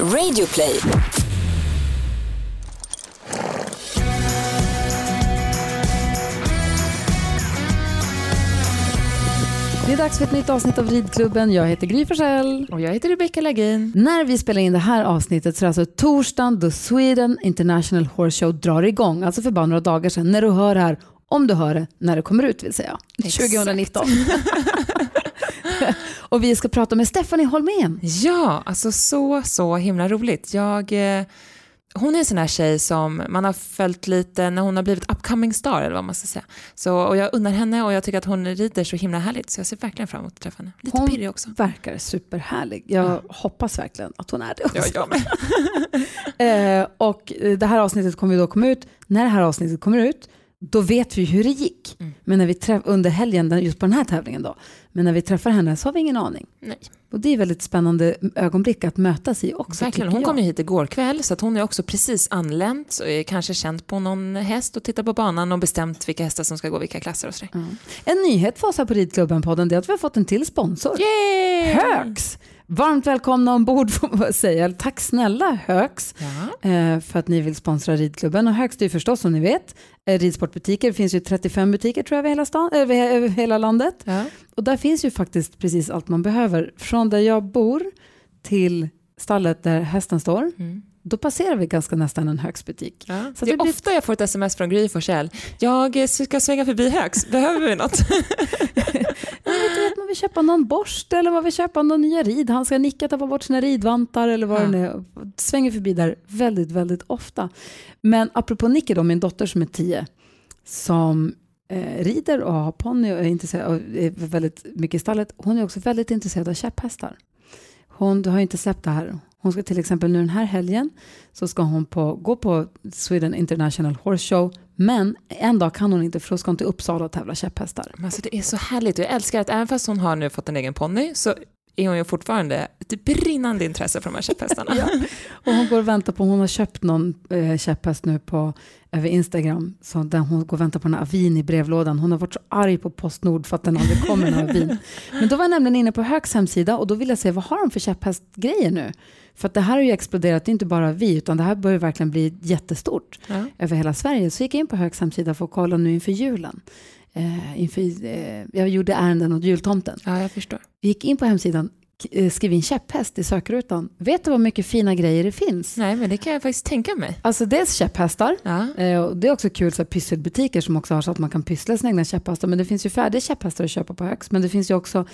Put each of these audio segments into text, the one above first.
Radioplay. Det är dags för ett nytt avsnitt av Ridklubben. Jag heter Gry Forssell. Och jag heter Rebecca Lagin. När vi spelar in det här avsnittet så är det alltså torsdagen då Sweden International Horse Show drar igång. Alltså för bara några dagar sedan. När du hör det här, om du hör det när det kommer ut vill säga. Exakt. 2019. och vi ska prata med Stephanie Holmén. Ja, alltså så, så himla roligt. Jag, eh, hon är en sån här tjej som man har följt lite när hon har blivit upcoming star eller vad man ska säga. Så, och jag unnar henne och jag tycker att hon rider så himla härligt så jag ser verkligen fram emot att träffa henne. Lite Hon pirrig också. verkar superhärlig. Jag hoppas verkligen att hon är det också. Ja, jag med. Eh, och eh, det här avsnittet kommer ju då komma ut. När det här avsnittet kommer ut, då vet vi hur det gick. Mm. Men när vi träff- under helgen, just på den här tävlingen då, men när vi träffar henne så har vi ingen aning. Nej. Och det är väldigt spännande ögonblick att mötas i också. Verkligen. Hon jag. kom ju hit igår kväll så att hon är också precis anlänt och är kanske känt på någon häst och tittat på banan och bestämt vilka hästar som ska gå vilka klasser och sådär. En nyhet för oss här på Ridklubben-podden är att vi har fått en till sponsor. Yay! Högs! Varmt välkomna ombord får man säga. Tack snälla Högs Ja. eh, för att ni vill sponsra ridklubben. Och Högs det är förstås som ni vet eh, ridsportbutiker. Det finns ju 35 butiker tror jag över hela, stan, över hela landet. Ja. Och där finns ju faktiskt precis allt man behöver. Från där jag bor till stallet där hästen står. Mm. Då passerar vi ganska nästan en Högsbutik. Ja. Så det är det blir- ofta jag får ett sms från Gry Forssell. Jag eh, ska svänga förbi Högs, behöver vi något? Jag vet, man vill köpa någon borste eller man vill köpa någon nya ridhandskar. Nicka tappar bort sina ridvantar eller vad Ja. det är. Svänger förbi där väldigt, väldigt ofta. Men apropå Nicke då, min dotter som är tio, som eh, rider och har ponny och är, intresserad, är väldigt mycket i stallet. Hon är också väldigt intresserad av käpphästar. Hon har inte släppt det här. Hon ska till exempel nu den här helgen så ska hon på, gå på Sweden International Horse Show. Men en dag kan hon inte för då ska hon till Uppsala och tävla käpphästar. Men Alltså, det är så härligt och jag älskar att även fast hon har nu fått en egen ponny så är hon ju fortfarande ett brinnande intresse för de här käpphästarna. Ja. Och hon går och väntar på, hon har köpt någon eh, käpphäst nu på, över Instagram, så där hon går och väntar på en avin i brevlådan. Hon har varit så arg på Postnord för att den aldrig kommer en avin. Men då var jag nämligen inne på Högs hemsida och då vill jag se vad har de för käpphästgrejer nu? För att det här har ju exploderat, det är inte bara vi, utan det här börjar verkligen bli jättestort Ja. över hela Sverige. Så gick jag in på Högs hemsida för att kolla nu inför julen. Eh, inför, eh, jag gjorde ärenden åt jultomten. ja, jag förstår. Vi gick in på hemsidan, eh, skrev in käpphäst i sökrutan. Vet du vad mycket fina grejer det finns? Nej, men det kan jag faktiskt tänka mig. Alltså dels käpphästar. Ja. Eh, och det är också kul så här, pysselbutiker som också har så att man kan pyssla sina egna käpphästar. Men det finns ju färdiga käpphästar att köpa på Högs. Men det finns ju också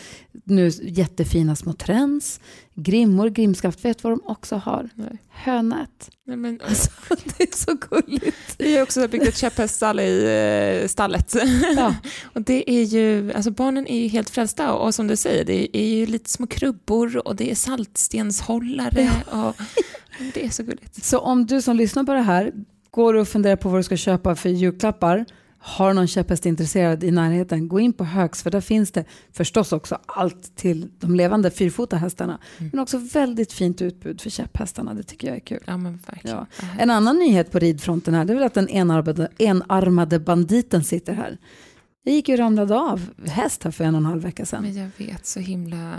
nu jättefina små träns, grimmor, grimskaft. Vet vad de också har? Nej. Hönät. Nej, men, Alltså, det är så gulligt. vi har också byggt ett käpphäststall i eh, stallet. Ja. och det är ju, alltså barnen är ju helt frälsta och, och som du säger, det är ju lite små krubbor och det är saltstenshållare och det är så gulligt. Så om du som lyssnar på det här går och funderar på vad du ska köpa för julklappar, har någon käpphäst intresserad i närheten, gå in på Högs för där finns det förstås också allt till de levande fyrfota hästarna. Mm. Men också väldigt fint utbud för käpphästarna, det tycker jag är kul. Ja, men. Ja. En annan nyhet på ridfronten här, det är väl att den enarmade, enarmade banditen sitter här. Jag gick ju ramlade av häst här för en och en halv vecka sedan. Men jag vet, så himla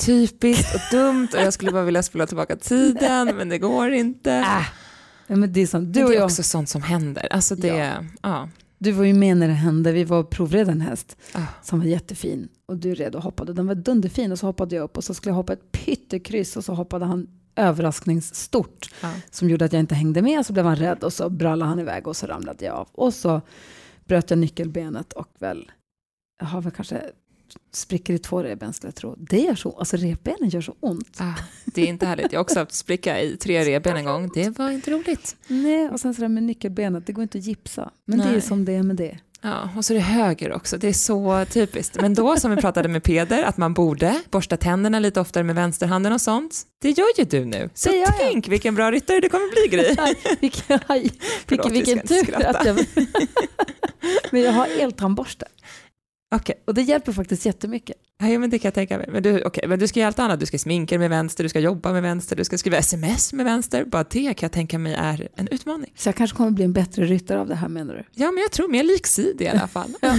typiskt och dumt och jag skulle bara vilja spola tillbaka tiden men det går inte. Äh, men det är som, du och det är jag, också sånt som händer. Alltså det, Ja. ja. Du var ju med när det hände, vi var och provred en häst. Ah. som var jättefin och du red och hoppade. Den var dunderfin och så hoppade jag upp och så skulle jag hoppa ett pyttekryss och så hoppade han överraskningsstort Ja. som gjorde att jag inte hängde med. Så blev han rädd och så brallade han iväg och så ramlade jag av. Och så bröt jag nyckelbenet och väl, jag har väl kanske sprickor i två revben skulle jag tro. Det gör så, alltså revbenen gör så ont. Ah, det är inte härligt. Jag har också haft spricka i tre revben en gång. Det var inte roligt. Nej, och sen så där med nyckelbenet, det går inte att gipsa. Men det är Nej. som det är med det. Ja, och så är det höger också. Det är så typiskt. Men då som vi pratade med Peder, att man borde borsta tänderna lite oftare med vänsterhanden och sånt. Det gör ju du nu. Så gör jag. tänk vilken bra ryttare du kommer bli Gry. Aj, vilken, aj, vilken, vilken tur att jag... Men jag har eltandborste. Okej, Och det hjälper faktiskt jättemycket. Ja, men det kan jag tänka mig. Men du, okay, men du ska göra allt annat. Du ska sminka med vänster, du ska jobba med vänster, du ska skriva sms med vänster. Bara det kan jag tänka mig är en utmaning. Så jag kanske kommer bli en bättre ryttare av det här menar du? Ja, men jag tror mer liksidig i alla fall. ja.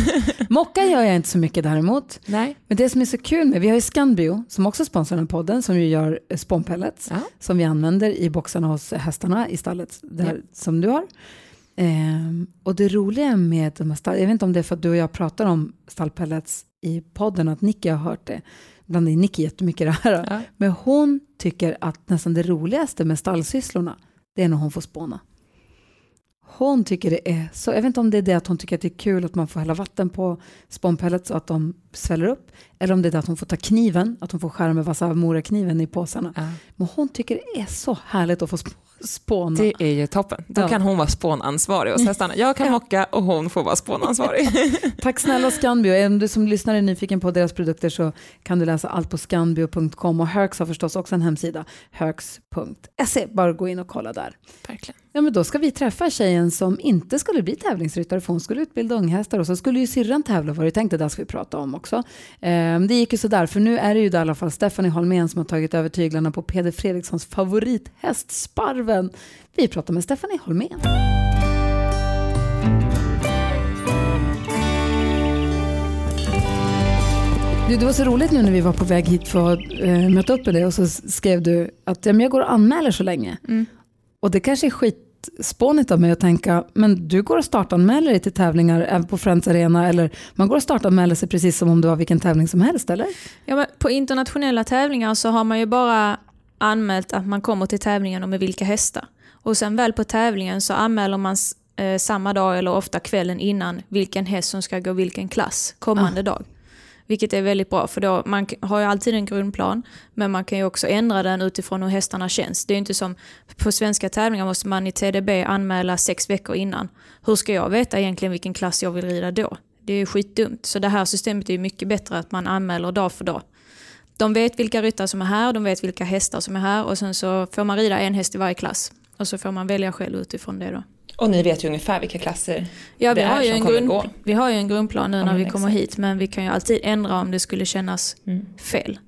Mocka gör jag inte så mycket däremot. Nej. Men det som är så kul med, vi har ju Scanbio som också sponsrar den podden som ju gör spånpellets ja. som vi använder i boxarna hos hästarna i stallet där, ja. som du har. Ehm, och det roliga med de här stall, jag vet inte om det är för att du och jag pratar om stallpellets i podden, att Nicky har hört det. Ibland är Nicky jättemycket det här. Ja. Men hon tycker att nästan det roligaste med stallsysslorna, det är när hon får spåna. Hon tycker det är så, jag vet inte om det är det att hon tycker att det är kul att man får hälla vatten på spånpellets så att de sväller upp. Eller om det är det att hon får ta kniven, att hon får skära med vassa morakniven i påsarna. Ja. Men hon tycker det är så härligt att få spåna. Det är ju toppen. Då ja. kan hon vara spånansvarig hos hästarna. Jag kan mocka och hon får vara spånansvarig. Tack snälla Scanbio. Om du som lyssnar är nyfiken på deras produkter så kan du läsa allt på scanbio.com och Herx har förstås också en hemsida, herx.se. Bara gå in och kolla där. Verkligen. Ja, men då ska vi träffa tjejen som inte skulle bli tävlingsryttare för hon skulle utbilda unghästar och så skulle ju syrran tävla var det tänkt, det ska vi prata om också. Ehm, det gick ju sådär för nu är det ju i alla fall Stephanie Holmén som har tagit över tyglarna på Peder Fredrikssons favorithäst Sparven. Vi pratar med Stephanie Holmén. Du, det var så roligt nu när vi var på väg hit för att äh, möta upp med dig och så skrev du att ja, men jag går och anmäler så länge. Mm. Och det kanske är skitspånigt av mig att tänka, men du går och startanmäler dig till tävlingar även på Friends Arena eller man går och startanmäler sig precis som om det var vilken tävling som helst eller? Ja, men på internationella tävlingar så har man ju bara anmält att man kommer till tävlingen och med vilka hästar. Och sen väl på tävlingen så anmäler man eh, samma dag eller ofta kvällen innan vilken häst som ska gå vilken klass kommande ah. dag. Vilket är väldigt bra för då, man har ju alltid en grundplan men man kan ju också ändra den utifrån hur hästarna känns. Det är inte som på svenska tävlingar måste man i TDB anmäla sex veckor innan. Hur ska jag veta egentligen vilken klass jag vill rida då? Det är ju skitdumt. Så det här systemet är ju mycket bättre att man anmäler dag för dag. De vet vilka ryttare som är här, de vet vilka hästar som är här och sen så får man rida en häst i varje klass. Och så får man välja själv utifrån det då. Och ni vet ju ungefär vilka klasser ja, vi det har är ju som en kommer grund, gå. Vi har ju en grundplan nu när vi kommer exakt. hit men vi kan ju alltid ändra om det skulle kännas mm. fel.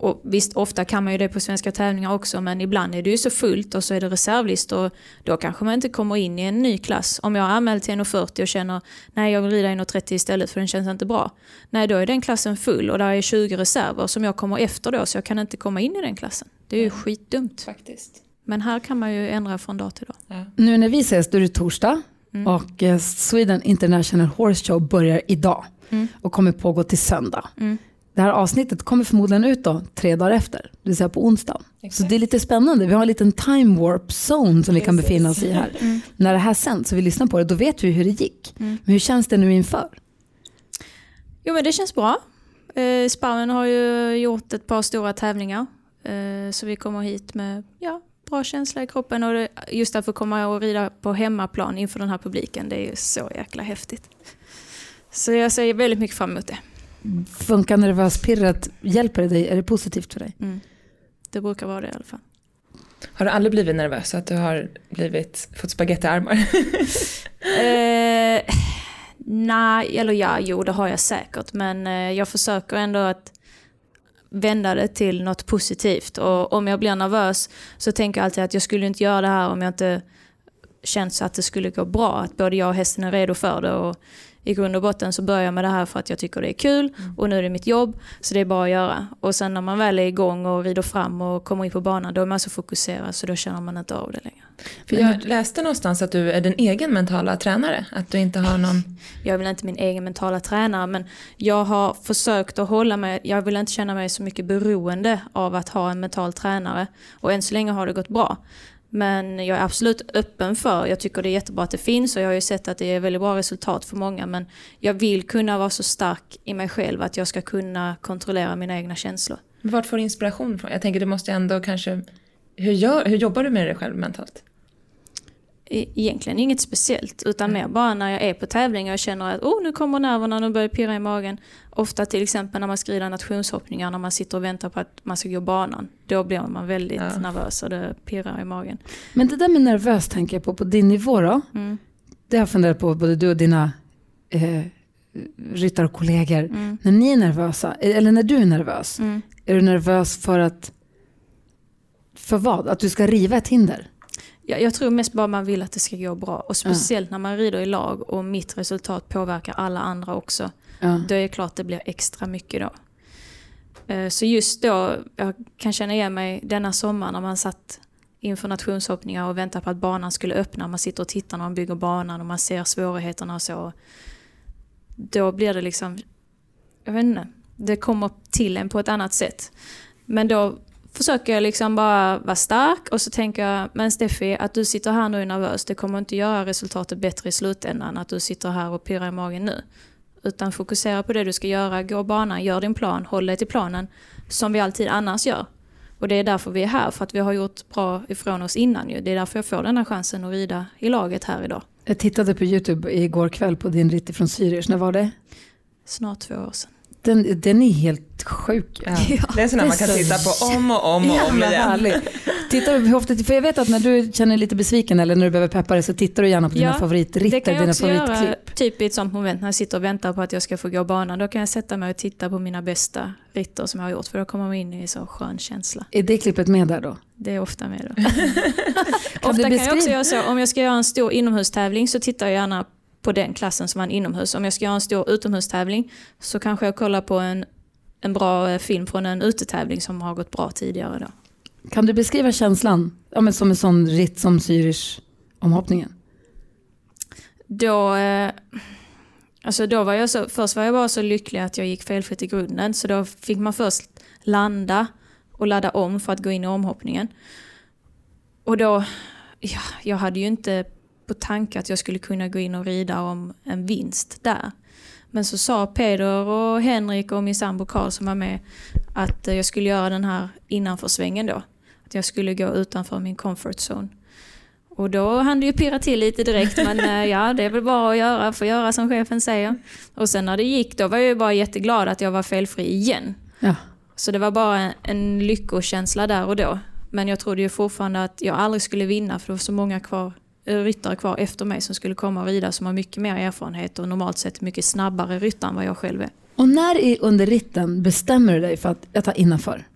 Och visst, ofta kan man ju det på svenska tävlingar också men ibland är det ju så fullt och så är det reservlistor och då kanske man inte kommer in i en ny klass. Om jag har anmält till 1,40 och känner nej jag vill rida 1,30 istället för den känns inte bra. Nej då är den klassen full och där är 20 reserver som jag kommer efter då så jag kan inte komma in i den klassen. Det är ju mm. skitdumt. Faktiskt. Men här kan man ju ändra från dag till dag. Ja. Nu när vi ses, då är det torsdag mm. och eh, Sweden International Horse Show börjar idag mm. och kommer pågå till söndag. Mm. Det här avsnittet kommer förmodligen ut då tre dagar efter, det vill säga på onsdag. Så det är lite spännande. Vi har en liten time warp zone som vi kan befinna oss i här. Mm. När det här sänds och vi lyssnar på det, då vet vi hur det gick. Mm. Men hur känns det nu inför? Jo men det känns bra. Eh, Sparven har ju gjort ett par stora tävlingar. Eh, så vi kommer hit med ja, bra känsla i kroppen och det, just att få komma och rida på hemmaplan inför den här publiken, det är ju så jäkla häftigt. Så jag ser väldigt mycket fram emot det. Funkar nervöspirret, hjälper det dig? Är det positivt för dig? Mm. Det brukar vara det i alla fall. Har du aldrig blivit nervös så att du har blivit, fått spagettiarmar? eh, nej, eller ja, jo det har jag säkert. Men eh, jag försöker ändå att vända det till något positivt. Och om jag blir nervös så tänker jag alltid att jag skulle inte göra det här om jag inte känt att det skulle gå bra. Att både jag och hästen är redo för det. Och i grund och botten så börjar jag med det här för att jag tycker det är kul mm. och nu är det mitt jobb så det är bara att göra. Och sen när man väl är igång och rider fram och kommer in på banan då är man så fokuserad så då känner man inte av det längre. För jag läste någonstans att du är din egen mentala tränare, att du inte har någon... Jag är väl inte min egen mentala tränare men jag har försökt att hålla mig, jag vill inte känna mig så mycket beroende av att ha en mental tränare och än så länge har det gått bra. Men jag är absolut öppen för, jag tycker det är jättebra att det finns och jag har ju sett att det är väldigt bra resultat för många men jag vill kunna vara så stark i mig själv att jag ska kunna kontrollera mina egna känslor. Vart får du inspiration från? Jag tänker du måste ändå kanske, hur, gör, hur jobbar du med dig själv mentalt? Egentligen inget speciellt utan mer bara när jag är på tävling och jag känner att oh, nu kommer nerverna, nu börjar pirra i magen. Ofta till exempel när man ska rida nationshoppningar, när man sitter och väntar på att man ska gå banan. Då blir man väldigt ja. nervös och det pirrar i magen. Men det där med nervös tänker jag på, på din nivå då. Mm. Det har jag funderat på både du och dina eh, ryttarkollegor, Mm. när ni är nervösa, eller när du är nervös, Mm. är du nervös för att, för vad? Att du ska riva ett hinder? Jag, jag tror mest bara man vill att det ska gå bra. Och speciellt när man rider i lag och mitt resultat påverkar alla andra också. Ja. Då är det klart det blir extra mycket då. Eh, Så just då, jag kan känna igen mig denna sommar när man satt inför nationshoppningar och väntade på att banan skulle öppna. Man sitter och tittar när man bygger banan och man ser svårigheterna och så. Då blir det liksom, jag vet inte, det kommer till en på ett annat sätt. Men då försöker jag liksom bara vara stark och så tänker jag, men Steffi, att du sitter här nu och är nervös, det kommer inte göra resultatet bättre i slutändan att du sitter här och pirrar i magen nu. Utan fokusera på det du ska göra, gå banan, gör din plan, håll dig till planen, som vi alltid annars gör. Och det är därför vi är här, för att vi har gjort bra ifrån oss innan ju. Det är därför jag får den här chansen att rida i laget här idag. Jag tittade på YouTube igår kväll på din ritt från Zürich, när var det? Snart två år sedan. Den, den är helt sjuk. Ja. Det är sådana man kan Det är titta så på om och om och om igen. Tittar du ofta, för jag vet att när du känner dig lite besviken eller när du behöver peppa dig så tittar du gärna på dina Ja, Det favoritritter, kan jag dina också göra favoritklipp. typ i ett sånt moment när jag sitter och väntar på att jag ska få gå banan. Då kan jag sätta mig och titta på mina bästa ritter som jag har gjort för då kommer man in i en så skön känsla. Är det klippet med där då? Det är ofta med då. Ofta kan jag också göra så, om jag ska göra en stor inomhustävling så tittar jag gärna på den klassen som man inomhus. Om jag ska göra en stor utomhustävling så kanske jag kollar på en, en bra eh, film från en utetävling som har gått bra tidigare då. Kan du beskriva känslan ja, men som en sån ritt som Zürich omhoppningen? Då, eh, alltså då var jag så, först var jag bara så lycklig att jag gick felfritt i grunden. Så då fick man först landa och ladda om för att gå in i omhoppningen. Och då, ja, jag hade ju inte på tanke att jag skulle kunna gå in och rida om en vinst där. Men så sa Peder och Henrik och min sambo Karl som var med att eh, jag skulle göra den här innanförsvängen då. Att jag skulle gå utanför min comfort zone. Och då hann det ju pirra till lite direkt, men eh, ja, det är väl bara att göra, få göra som chefen säger. Och sen när det gick, då var jag ju bara jätteglad att jag var felfri igen. Ja. Så det var bara en, lyckokänsla där och då. Men jag trodde ju fortfarande att jag aldrig skulle vinna, för det var så många kvar, ryttare kvar efter mig som skulle komma och rida som har mycket mer erfarenhet och normalt sett mycket snabbare ryttare än vad jag själv är. Och när i, under ritten bestämmer du dig för att jag tar innanför?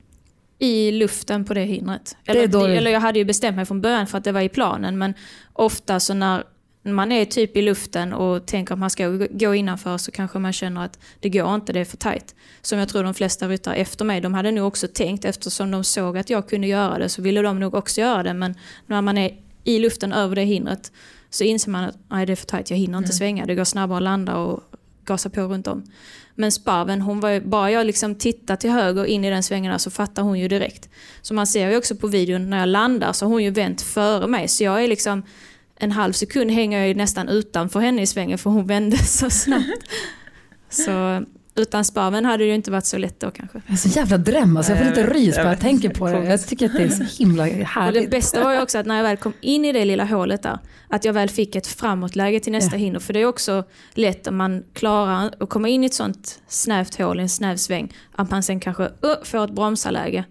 I luften på det hindret. Det Eller, du- eller jag hade ju bestämt mig från början för att det var i planen, men ofta så när man är typ i luften och tänker att man ska gå- gå innanför så kanske man känner att det går inte, det är för tajt. Som jag tror de flesta ryttare efter mig, de hade nog också tänkt eftersom de såg att jag kunde göra det så ville de nog också göra det. Men när man är i luften över det hindret så inser man att nej, det är för tajt, jag hinner inte svänga, det går snabbare att landa och gasa på runt om. Men Sparven, hon var ju, bara jag liksom tittar till höger in i den svängen där så fattar hon ju direkt. Så man ser ju också på videon när jag landar så har hon ju vänt före mig. Så jag är liksom en halv sekund hänger jag ju nästan utanför henne i svängen för hon vände så snabbt. Så utan Sparven hade det ju inte varit så lätt då kanske. Jag är så jävla dröm, alltså jag får lite rys bara jag tänker på det. Jag tycker att det är så himla Och det härligt. bästa var ju också att när jag väl kom in i det lilla hålet där, att jag väl fick ett framåtläge till nästa Ja. hinder. För det är också lätt om man klarar att komma in i ett sånt snävt hål, i en snäv sväng, att man sen kanske uh, får ett bromsarläge.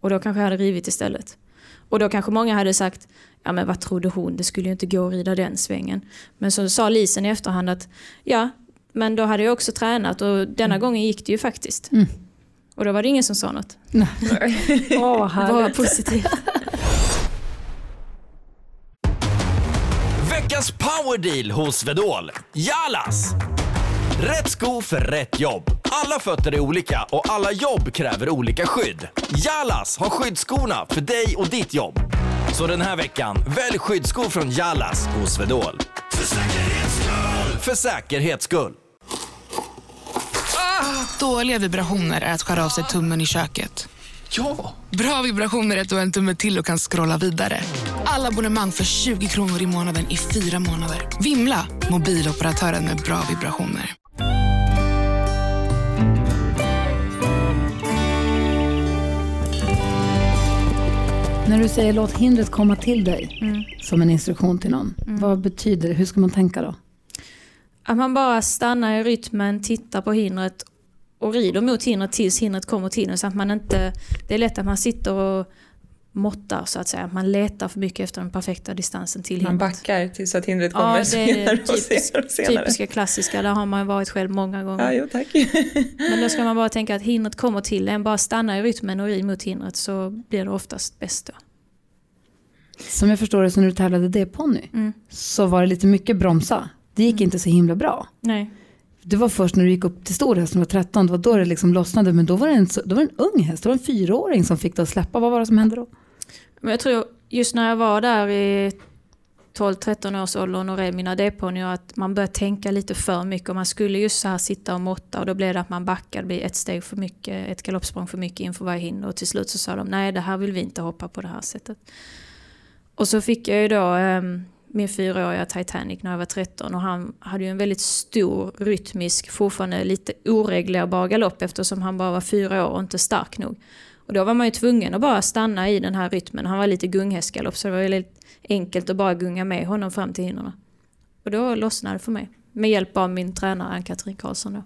Och då kanske jag hade rivit istället. Och då kanske många hade sagt, ja men vad trodde hon, det skulle ju inte gå att rida den svängen. Men så sa Lisen i efterhand att, ja, men då hade jag också tränat och denna gången gick det ju faktiskt. Mm. Och då var det ingen som sa något. Åh, Bara härligt. positivt. Veckans powerdeal hos Svedol. Jalas! Rätt sko för rätt jobb. Alla fötter är olika och alla jobb kräver olika skydd. Jalas har skyddsskorna för dig och ditt jobb. Så den här veckan, välj skyddsskor från Jalas hos Svedol. För säkerhets skull! För säkerhets skull. Dåliga vibrationer är att skära av sig tummen i köket. Ja! Bra vibrationer är att du har en tumme till och kan scrolla vidare. Alla abonnemang för 20 kronor i månaden i fyra månader. Vimla! Mobiloperatören med bra vibrationer. När du säger låt hindret komma till dig Mm. som en instruktion till någon, vad betyder det? Hur ska man tänka då? Att man bara stannar i rytmen, tittar på hindret och rider mot hindret tills hindret kommer till en. Så att man inte, det är lätt att man sitter och måttar så att säga. Man letar för mycket efter den perfekta distansen till Man hindret. backar tills så att hindret kommer Ja, det är senare och typisk, senare och senare. typiska klassiska, där har man varit själv många gånger. Ja, jo tack. Men då ska man bara tänka att hindret kommer till en, bara stanna i rytmen och ri mot hindret så blir det oftast bäst då. Som jag förstår det, så när du tävlade D-ponny Mm. så var det lite mycket bromsa. Det gick inte så himla bra. Nej. Det var först när du gick upp till stor häst, när du var 13, det var då det liksom lossnade. Men då var det en, då var det en ung häst, det var en fyraåring som fick det att släppa. Vad var det som hände då? Men jag tror just när jag var där i 12-13 års åldern och red mina D-ponnyer att man började tänka lite för mycket och man skulle just så här sitta och måtta och då blev det att man backade, det blir ett steg för mycket, ett galoppsprång för mycket inför varje hinder och till slut så sa de nej det här vill vi inte hoppa på det här sättet. Och så fick jag ju då ehm, min fyraåriga Titanic när jag var 13 och han hade ju en väldigt stor rytmisk, fortfarande lite oreglerbar galopp eftersom han bara var fyra år och inte stark nog. Och då var man ju tvungen att bara stanna i den här rytmen. Han var lite gunghästgalopp så det var väldigt enkelt att bara gunga med honom fram till hindren. Och då lossnade det för mig. Med hjälp av min tränare Ann-Katrin Karlsson då.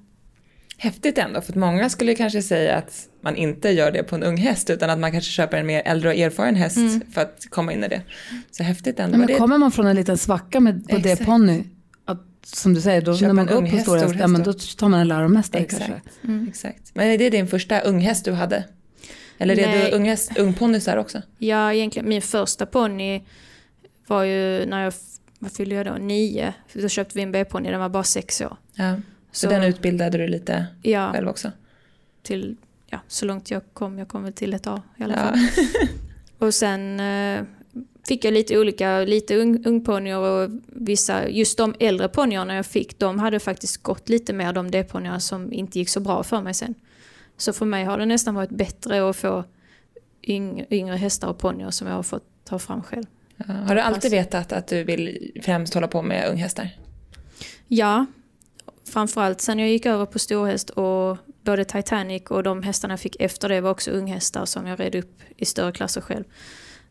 Häftigt ändå, för att många skulle kanske säga att man inte gör det på en ung häst, utan att man kanske köper en mer äldre och erfaren häst för att komma in i det. Så häftigt ändå. Men det- kommer man från en liten svacka med, på Exakt. D-ponny, att, som du säger, då Köpa när man går upp på häst, stor stor häst, ja, men då. tar man en läromästare Exakt. kanske. Exakt. Men är det din första unghäst du hade? Eller är Nej. du unghäst, ungponnysar också? Ja, egentligen min första ponny var ju när jag, vad fyllde jag då, nio. Då köpte vi en B-ponny, den var bara sex år. Ja. Så, Så- den utbildade du lite Ja, själv också? till, ja, så långt jag kom. Jag kom väl till ett år i alla Ja. fall. Och sen eh, fick jag lite olika, lite ung, ungponnyer och vissa, just de äldre ponnyerna jag fick, de hade faktiskt gått lite mer de D-ponnyerna som inte gick så bra för mig sen. Så för mig har det nästan varit bättre att få yng, yngre hästar och ponnyer som jag har fått ta fram själv. Ja. Har du alltid vetat att du vill främst hålla på med unghästar? Ja, framförallt sen jag gick över på storhäst och både Titanic och de hästarna jag fick efter det var också unghästar som jag red upp i större klasser själv.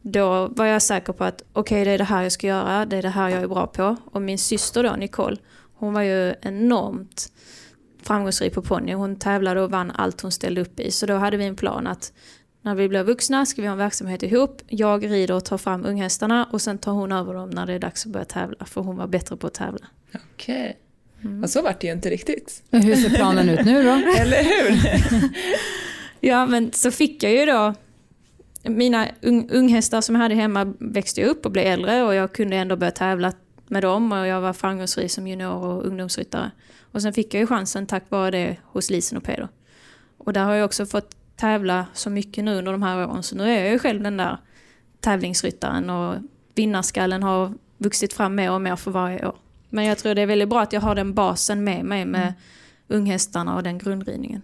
Då var jag säker på att okej det är det här jag ska göra, det är det här jag är bra på. Och min syster då, Nicole, hon var ju enormt framgångsrik på ponny. Hon tävlade och vann allt hon ställde upp i. Så då hade vi en plan att när vi blir vuxna ska vi ha en verksamhet ihop. Jag rider och tar fram unghästarna och sen tar hon över dem när det är dags att börja tävla. För hon var bättre på att tävla. Okej. Och så vart det ju inte riktigt. Men Hur ser planen ut nu då? Eller hur? Ja, men så fick jag ju då... Mina ung, unghästar som jag hade hemma växte upp och blev äldre och jag kunde ändå börja tävla med dem och jag var framgångsrik som junior och ungdomsryttare. Och sen fick jag ju chansen tack vare det hos Lisen och Peder. Och där har jag också fått tävla så mycket nu under de här åren så nu är jag ju själv den där tävlingsryttaren och vinnarskallen har vuxit fram mer och mer för varje år. Men jag tror det är väldigt bra att jag har den basen med mig med unghästarna och den grundridningen.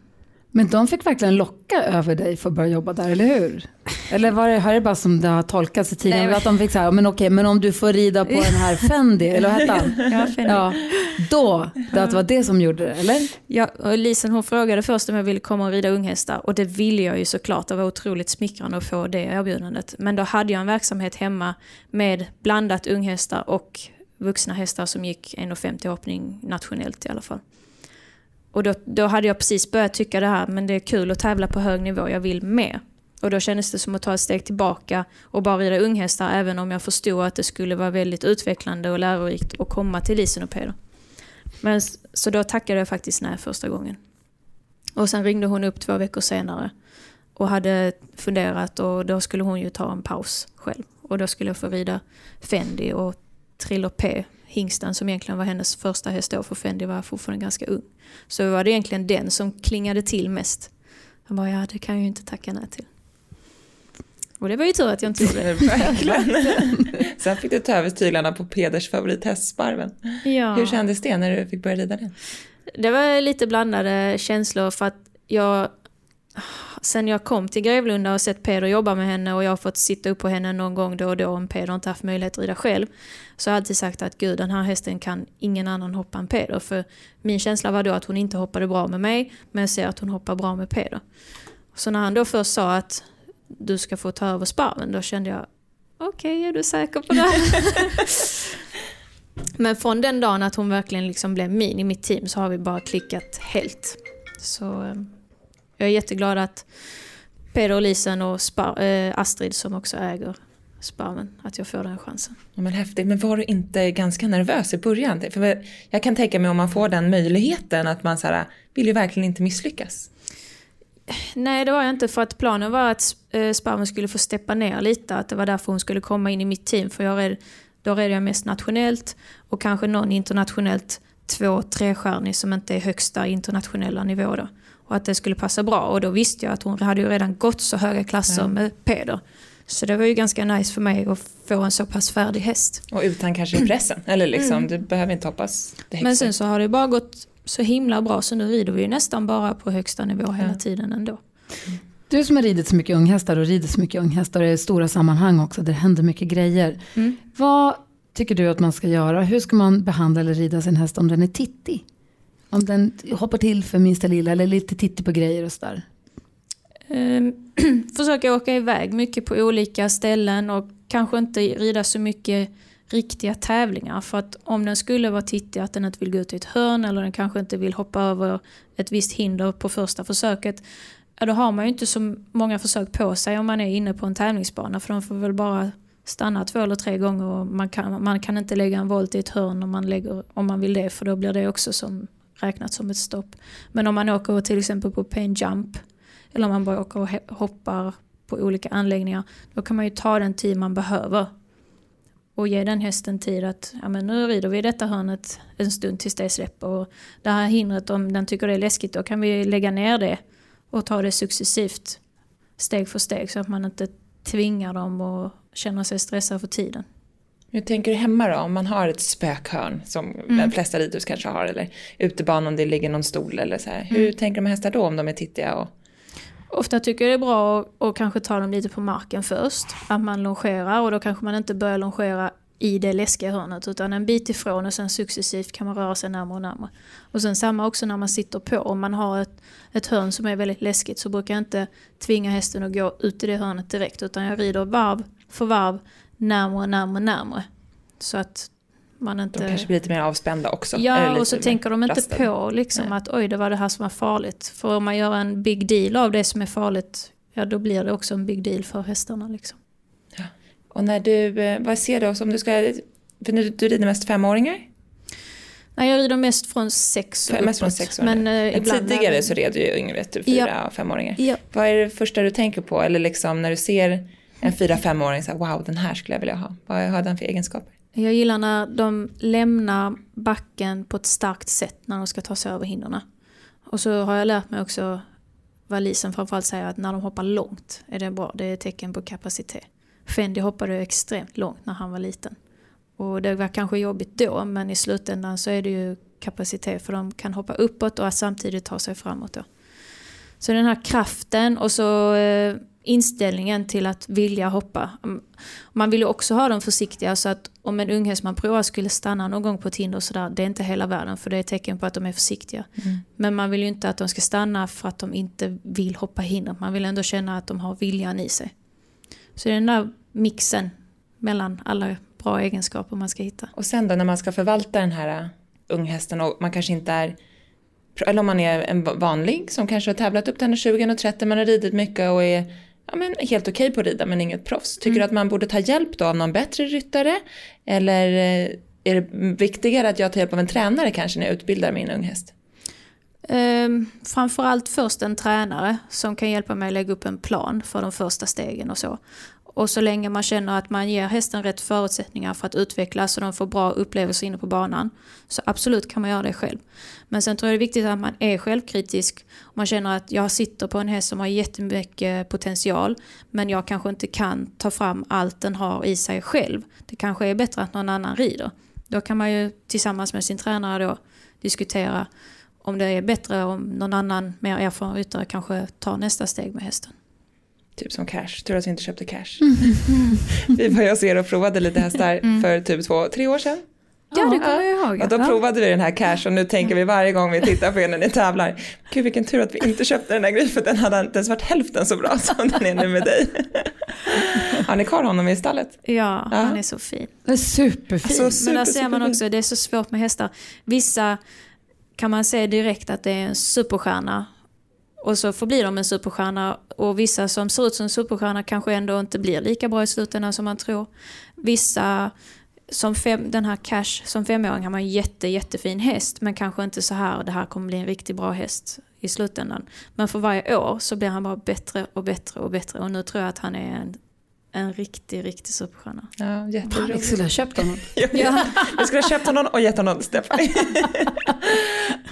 Men de fick verkligen locka över dig för att börja jobba där, eller hur? Eller var det, har det bara som det har tolkats i tidningen? Nej, Att de fick så här, men okej, men om du får rida på den här Fendi, eller vad hette han? Ja, Fendi. Ja, då, det var det som gjorde det, eller? Ja, och Lisen hon frågade först om jag ville komma och rida unghästar och det ville jag ju såklart. Det var otroligt smickrande att få det erbjudandet. Men då hade jag en verksamhet hemma med blandat unghästar och vuxna hästar som gick 1,50 hoppning nationellt i alla fall. Och då, då hade jag precis börjat tycka det här, men det är kul att tävla på hög nivå, jag vill mer. Och då kändes det som att ta ett steg tillbaka och bara rida unghästar, även om jag förstod att det skulle vara väldigt utvecklande och lärorikt att komma till Lisen och Peder. Men, så då tackade jag faktiskt nej första gången. Och sen ringde hon upp två veckor senare och hade funderat och då skulle hon ju ta en paus själv. Och då skulle jag få rida Fendi och Triller P, hingsten som egentligen var hennes första häst då, för Fendi var fortfarande ganska ung. Så var det egentligen den som klingade till mest. Jag bara, ja det kan jag ju inte tacka nej till. Och det var ju tur att jag inte gjorde det. Verkligen. Sen fick du ta över tyglarna på Peders favorithäst Sparven. Ja. Hur kändes det när du fick börja rida den? Det var lite blandade känslor för att jag Sen jag kom till Grevlunda och sett Peder jobba med henne och jag har fått sitta upp på henne någon gång då och då om Peder inte haft möjlighet att rida själv. Så har jag alltid sagt att gud den här hästen kan ingen annan hoppa än Peder. För min känsla var då att hon inte hoppade bra med mig men jag ser att hon hoppar bra med Peder. Så när han då först sa att du ska få ta över sparven då kände jag okej är du säker på det? Men från den dagen att hon verkligen liksom blev min i mitt team så har vi bara klickat helt. Så ehm, jag är jätteglad att Peder och Lisen och Spar, eh, Astrid som också äger Sparmen, att jag får den chansen. Ja, men häftigt, men var du inte ganska nervös i början? För jag kan tänka mig om man får den möjligheten att man så här, vill ju verkligen inte misslyckas. Nej, det var jag inte. För att planen var att eh, Sparven skulle få steppa ner lite. Att det var därför hon skulle komma in i mitt team. För jag red, då red jag mest nationellt och kanske någon internationellt två, trestjärnig som inte är högsta internationella nivå då. Och att det skulle passa bra. Och då visste jag att hon hade ju redan gått så höga klasser ja. med Peder. Så det var ju ganska nice för mig att få en så pass färdig häst. Och utan kanske pressen, eller liksom, mm. du behöver inte hoppas det Men sen så har det bara gått så himla bra så nu rider vi ju nästan bara på högsta nivå hela tiden ändå. Du som har ridit så mycket unghästar och rider så mycket unghästar i stora sammanhang också, där det händer mycket grejer. Mm. Vad tycker du att man ska göra? Hur ska man behandla eller rida sin häst om den är tittig? Om den hoppar till för minsta lilla eller lite tittig på grejer och sådär. Ehm, um, försöka åka iväg mycket på olika ställen och kanske inte rida så mycket riktiga tävlingar. För att om den skulle vara tittig, att den inte vill gå ut i ett hörn eller den kanske inte vill hoppa över ett visst hinder på första försöket. Ja, då har man ju inte så många försök på sig om man är inne på en tävlingsbana. För de får väl bara stanna två eller tre gånger och man kan, man kan inte lägga en volt i ett hörn om man, lägger, om man vill det. För då blir det också som, räknat som ett stopp. Men om man åker till exempel på pain jump eller om man bara åker och hoppar på olika anläggningar. Då kan man ju ta den tid man behöver. Och ge den hästen tid att ja, men nu rider vi detta hörnet en stund tills det släpper. Och det här hindret, om den tycker det är läskigt, då kan vi lägga ner det och ta det successivt. Steg för steg så att man inte tvingar dem och känner sig stressad för tiden. Hur tänker du hemma då? Om man har ett spökhörn som mm. de flesta ridhus kanske har eller utebanan om det ligger någon stol eller så här. Hur mm. tänker de hästar då om de är tittiga? Och... Ofta tycker jag det är bra att, att kanske ta dem lite på marken först. Att man longerar och då kanske man inte börjar longera i det läskiga hörnet utan en bit ifrån och sen successivt kan man röra sig närmare och närmare. Och sen samma också när man sitter på. Om man har ett, ett hörn som är väldigt läskigt så brukar jag inte tvinga hästen att gå ut i det hörnet direkt utan jag rider varv för varv närmare, närmare, närmare. Så att man inte... De kanske blir lite mer avspända också. Ja, och så tänker de inte rasten. på liksom att oj, det var det här som var farligt. För om man gör en big deal av det som är farligt, ja då blir det också en big deal för hästarna. Liksom. Ja. Och när du, eh, vad ser du, om du ska, för du, du rider mest femåringar? Nej, jag rider mest från sex och Mest från sex år. Men, eh, tidigare är... så red du ju yngre, typ fyra ja. och femåringar. Ja. Vad är det första du tänker på? Eller liksom när du ser en fyra, femåring, så här, wow, den här skulle jag vilja ha. Vad har den för egenskaper? Jag gillar när de lämnar backen på ett starkt sätt när de ska ta sig över hindren. Och så har jag lärt mig också vad Lisen framförallt säger att när de hoppar långt är det bra. Det är ett tecken på kapacitet. Fendi hoppade extremt långt när han var liten. Och det var kanske jobbigt då men i slutändan så är det ju kapacitet för de kan hoppa uppåt och samtidigt ta sig framåt. Då. Så den här kraften och så eh, inställningen till att vilja hoppa. Man vill ju också ha dem försiktiga så att om en unghäst man provar skulle stanna någon gång på ett hinder sådär, det är inte hela världen för det är ett tecken på att de är försiktiga. Mm. Men man vill ju inte att de ska stanna för att de inte vill hoppa hinder. Man vill ändå känna att de har viljan i sig. Så det är den där mixen mellan alla bra egenskaper man ska hitta. Och sen då när man ska förvalta den här uh, unghästen och man kanske inte är eller om man är en vanlig som kanske har tävlat upp till 20 och 30 man har ridit mycket och är ja, men helt okej okay på att rida men inget proffs. Tycker mm. du att man borde ta hjälp då av någon bättre ryttare? Eller eh, är det viktigare att jag tar hjälp av en tränare kanske när jag utbildar min unghäst? Um, framförallt först en tränare som kan hjälpa mig att lägga upp en plan för de första stegen och så. Och så länge man känner att man ger hästen rätt förutsättningar för att utvecklas och de får bra upplevelser inne på banan. Så absolut kan man göra det själv. Men sen tror jag det är viktigt att man är självkritisk. Man känner att jag sitter på en häst som har jättemycket potential men jag kanske inte kan ta fram allt den har i sig själv. Det kanske är bättre att någon annan rider. Då kan man ju tillsammans med sin tränare då diskutera om det är bättre om någon annan mer erfaren ryttare kanske tar nästa steg med hästen. Typ som cash, tur att vi inte köpte cash. vi var ju hos er och provade lite hästar mm. för typ två, tre år sedan. Ja, det kommer jag ihåg. Och då provade vi den här cash och nu tänker vi varje gång vi tittar på er när ni tävlar. Gud vilken tur att vi inte köpte den här grejen för den hade inte ens varit hälften så bra som den är nu med dig. Har ni kvar honom i stallet? Ja, ja. han är så fin. Superfin. Alltså, Men där ser man också, det är så svårt med hästar. Vissa kan man se direkt att det är en superstjärna och så förblir de en superstjärna och vissa som ser ut som en superstjärna kanske ändå inte blir lika bra i slutändan som man tror. Vissa, som fem, den här Cash, som femåring har man en jätte, jättefin häst men kanske inte så här, det här kommer bli en riktigt bra häst i slutändan. Men för varje år så blir han bara bättre och bättre och bättre och nu tror jag att han är en en riktig, riktig superstjärna. Ja, Jag jätteroligt. skulle ha köpt honom. Ja. Jag skulle ha köpt honom och gett honom till Stefan.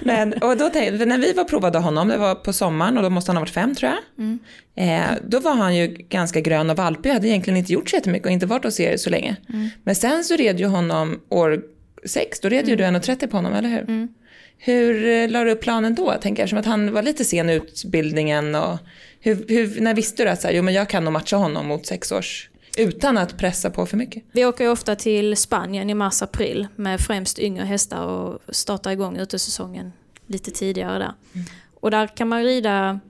Men, och då tänkte, när vi var provade honom, det var på sommaren och då måste han ha varit fem tror jag. Mm. Eh, då var han ju ganska grön och valpig, hade egentligen inte gjort så jättemycket och inte varit hos er så länge. Mm. Men sen så red ju honom år sex, då red ju du 1,30 på honom, eller hur? Mm. Hur eh, la du upp planen då, tänker jag, som att han var lite sen i utbildningen och hur, hur, när visste du att så här, jo, men jag kan nog matcha honom mot sex års utan att pressa på för mycket? Vi åker ju ofta till Spanien i mars-april med främst yngre hästar och startar igång utesäsongen lite tidigare där. Och där kan man rida,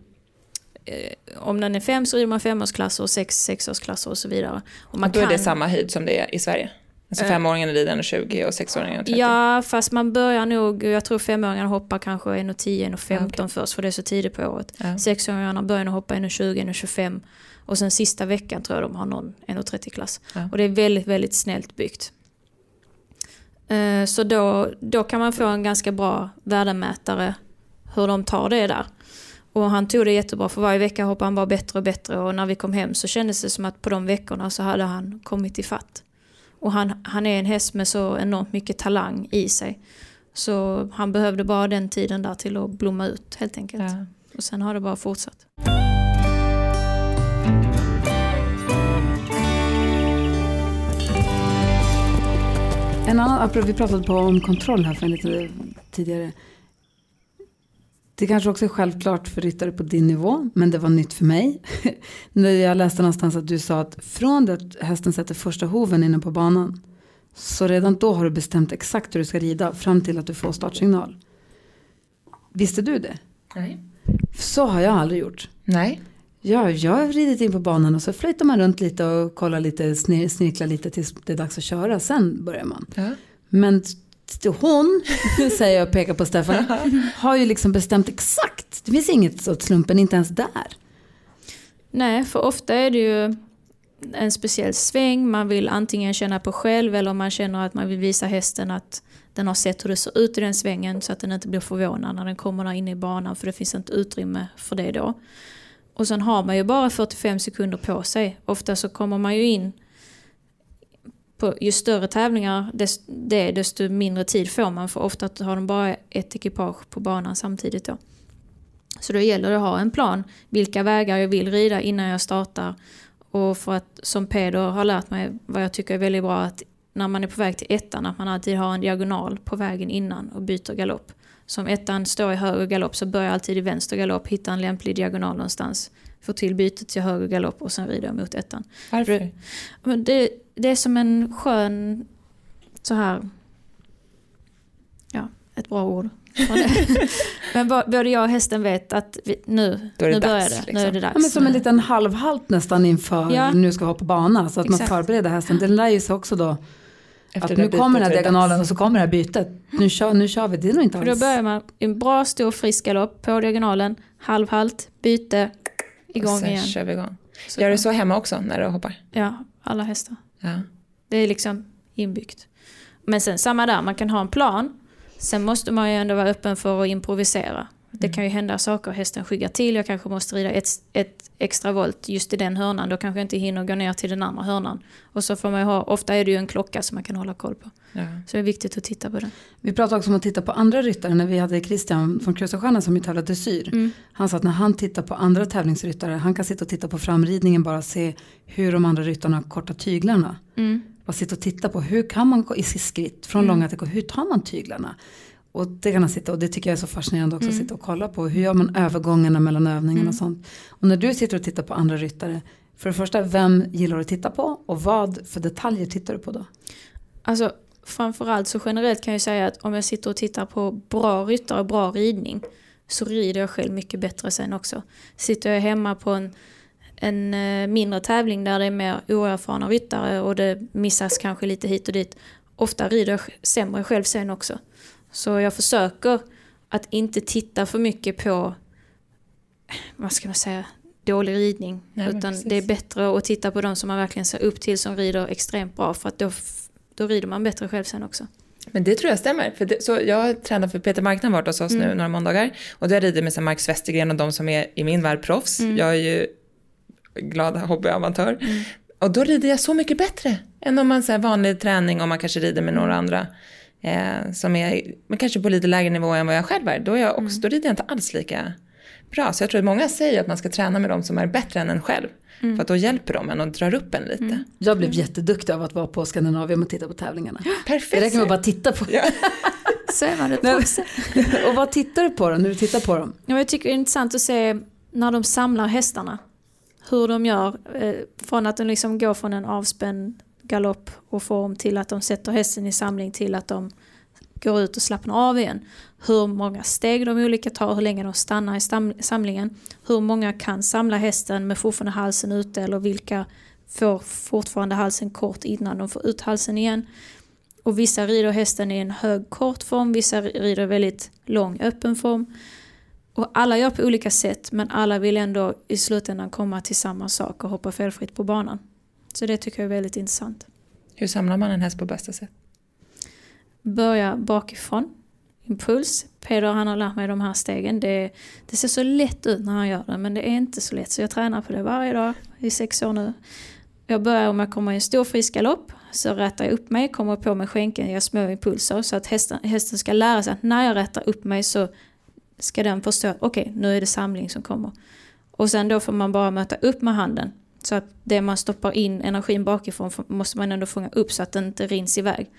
eh, om den är fem så rider man femårsklasser och sex sexårsklasser och så vidare. Och man Och då är det kan- samma höjd som det är i Sverige? Alltså Eh. femåringen rider 1,20 och sexåringen 1,30? Ja, fast man börjar nog, jag tror femåringarna hoppar kanske 1,10, 1,15 först för det är så tidigt på året. Ja. Sexåringarna börjar nog hoppa 1,20, 1,25 och sen sista veckan tror jag de har någon 1,30 klass. Ja. Och det är väldigt, väldigt snällt byggt. Eh, Så då, då kan man få en ganska bra värdemätare hur de tar det där. Och han tog det jättebra för varje vecka hoppade han bara bättre och bättre och när vi kom hem så kändes det som att på de veckorna så hade han kommit i fatt. Och han, han är en häst med så enormt mycket talang i sig. Så han behövde bara den tiden där till att blomma ut helt enkelt. Ja. Och sen har det bara fortsatt. En annan, vi pratade på om kontroll här för en lite tidigare. Det kanske också är självklart för ryttare på din nivå, men det var nytt för mig. När jag läste någonstans att du sa att från det att hästen sätter första hoven inne på banan, så redan då har du bestämt exakt hur du ska rida fram till att du får startsignal. Visste du det? Nej. Så har jag aldrig gjort. Nej. Ja, jag har ridit in på banan och så flyttar man runt lite och kollar lite, sni- snirklar lite tills det är dags att köra. Sen börjar man. Ja. Men hon, säger jag och pekar på Stefan, har ju liksom bestämt exakt. Det finns inget åt slumpen, inte ens där. Nej, för ofta är det ju en speciell sväng. Man vill antingen känna på själv eller man känner att man vill visa hästen att den har sett hur det ser ut i den svängen så att den inte blir förvånad när den kommer där inne i banan för det finns inte utrymme för det då. Och sen har man ju bara 45 sekunder på sig. Ofta så kommer man ju in på ju större tävlingar dest, det, desto mindre tid får man för ofta har de bara ett ekipage på banan samtidigt då. Så då gäller det att ha en plan. Vilka vägar jag vill rida innan jag startar. Och för att, som Peder har lärt mig, vad jag tycker är väldigt bra, att när man är på väg till ettan, att man alltid har en diagonal på vägen innan och byter galopp. Så om ettan står i höger galopp så börjar jag alltid i vänster galopp, hitta en lämplig diagonal någonstans. Få till bytet till höger galopp och sen jag mot ettan. Varför? Men det, det är som en skön, så här, ja, ett bra ord. det. Men både jag och hästen vet att vi, nu, Då är det nu börjar dags, det. Nu är det liksom. dags. Ja, men som en liten halvhalt nästan inför Ja. nu ska hoppa bana. Så att man Exakt. förbereder hästen. Den lär ju sig också då Efter att det nu kommer den här det diagonalen dags. och så kommer det här bytet. Nu kör, nu kör vi. Det är nog inte För då alls. börjar man en bra stor frisk galopp på diagonalen, halvhalt, byte, igång och sen igen. kör vi igång. Så- Gör du så hemma också när du hoppar? Ja, alla hästar. Ja. Det är liksom inbyggt. Men sen samma där, man kan ha en plan. Sen måste man ju ändå vara öppen för att improvisera. Det kan ju hända saker, hästen skyggar till, jag kanske måste rida ett, ett extra volt just i den hörnan. Då kanske jag inte hinner gå ner till den andra hörnan. Och så får man ju ha, ofta är det ju en klocka som man kan hålla koll på. Ja. Så det är viktigt att titta på den. Vi pratade också om att titta på andra ryttare när vi hade Christian från Krusarstjärnan som ju tävlar dressyr. Mm. Han sa att när han tittar på andra tävlingsryttare, han kan sitta och titta på framridningen bara se hur de andra ryttarna kortar tyglarna. Mm. Bara sitta och titta på hur kan man gå i sitt skritt från långa till hur tar man tyglarna? Och det kan han sitta och det tycker jag är så fascinerande också att sitta och kolla på. Hur gör man övergångarna mellan övningarna och sånt. Och när du sitter och tittar på andra ryttare, för det första, vem gillar du att titta på och vad för detaljer tittar du på då? Alltså framförallt så generellt kan jag säga att om jag sitter och tittar på bra ryttare och bra ridning så rider jag själv mycket bättre sen också. Sitter jag hemma på en, en eh, mindre tävling där det är mer oerfarna ryttare och det missas kanske lite hit och dit. Ofta rider jag sämre själv sen också. Så jag försöker att inte titta för mycket på vad ska man säga, dålig ridning. Nej, utan det är bättre att titta på de som man verkligen ser upp till som rider extremt bra för att då, då rider man bättre själv sen också. Men det tror jag stämmer. För det, så jag tränar för Peter Marknad varit hos oss nu några måndagar. Och då har jag ridit med Marcus Westergren och de som är i min värld proffs. Jag är ju glad hobbyamatör. Och då rider jag så mycket bättre än om man så här vanlig träning om man kanske rider med några andra. Eh, som är men kanske på lite lägre nivå än vad jag själv är. Då, är jag också, då rider jag inte alls lika bra. Så jag tror att många säger att man ska träna med de som är bättre än en själv. För att då hjälper de en och drar upp en lite. Jag blev jätteduktig av att vara på Skandinavien och titta på tävlingarna. Perfekt. Det räcker med att bara titta på Ja. Så är man. Och vad tittar du på då, när du tittar på dem? Ja, jag tycker det är intressant att se när de samlar hästarna. Hur de gör. Eh, från att de liksom går från en avspänd galopp och form till att de sätter hästen i samling till att de går ut och slappnar av igen. Hur många steg de olika tar, hur länge de stannar i samlingen. Hur många kan samla hästen med fortfarande halsen ute eller vilka får fortfarande halsen kort innan de får ut halsen igen. Och vissa rider hästen i en hög kort form, vissa rider väldigt lång öppen form. Och alla gör på olika sätt men alla vill ändå i slutändan komma till samma sak och hoppa felfritt på banan. Så det tycker jag är väldigt intressant. Hur samlar man en häst på bästa sätt? Börja bakifrån, impuls. Peder han har lärt mig de här stegen. Det, det ser så lätt ut när han gör det men det är inte så lätt. Så jag tränar på det varje dag i sex år nu. Jag börjar om jag kommer i en stor frisk galopp så rätar jag upp mig, kommer på med skänken, gör små impulser så att hästen, hästen ska lära sig att när jag rätar upp mig så ska den förstå att okej, nu är det samling som kommer. Och sen då får man bara möta upp med handen. Så att det man stoppar in energin bakifrån måste man ändå fånga upp så att den inte rins iväg.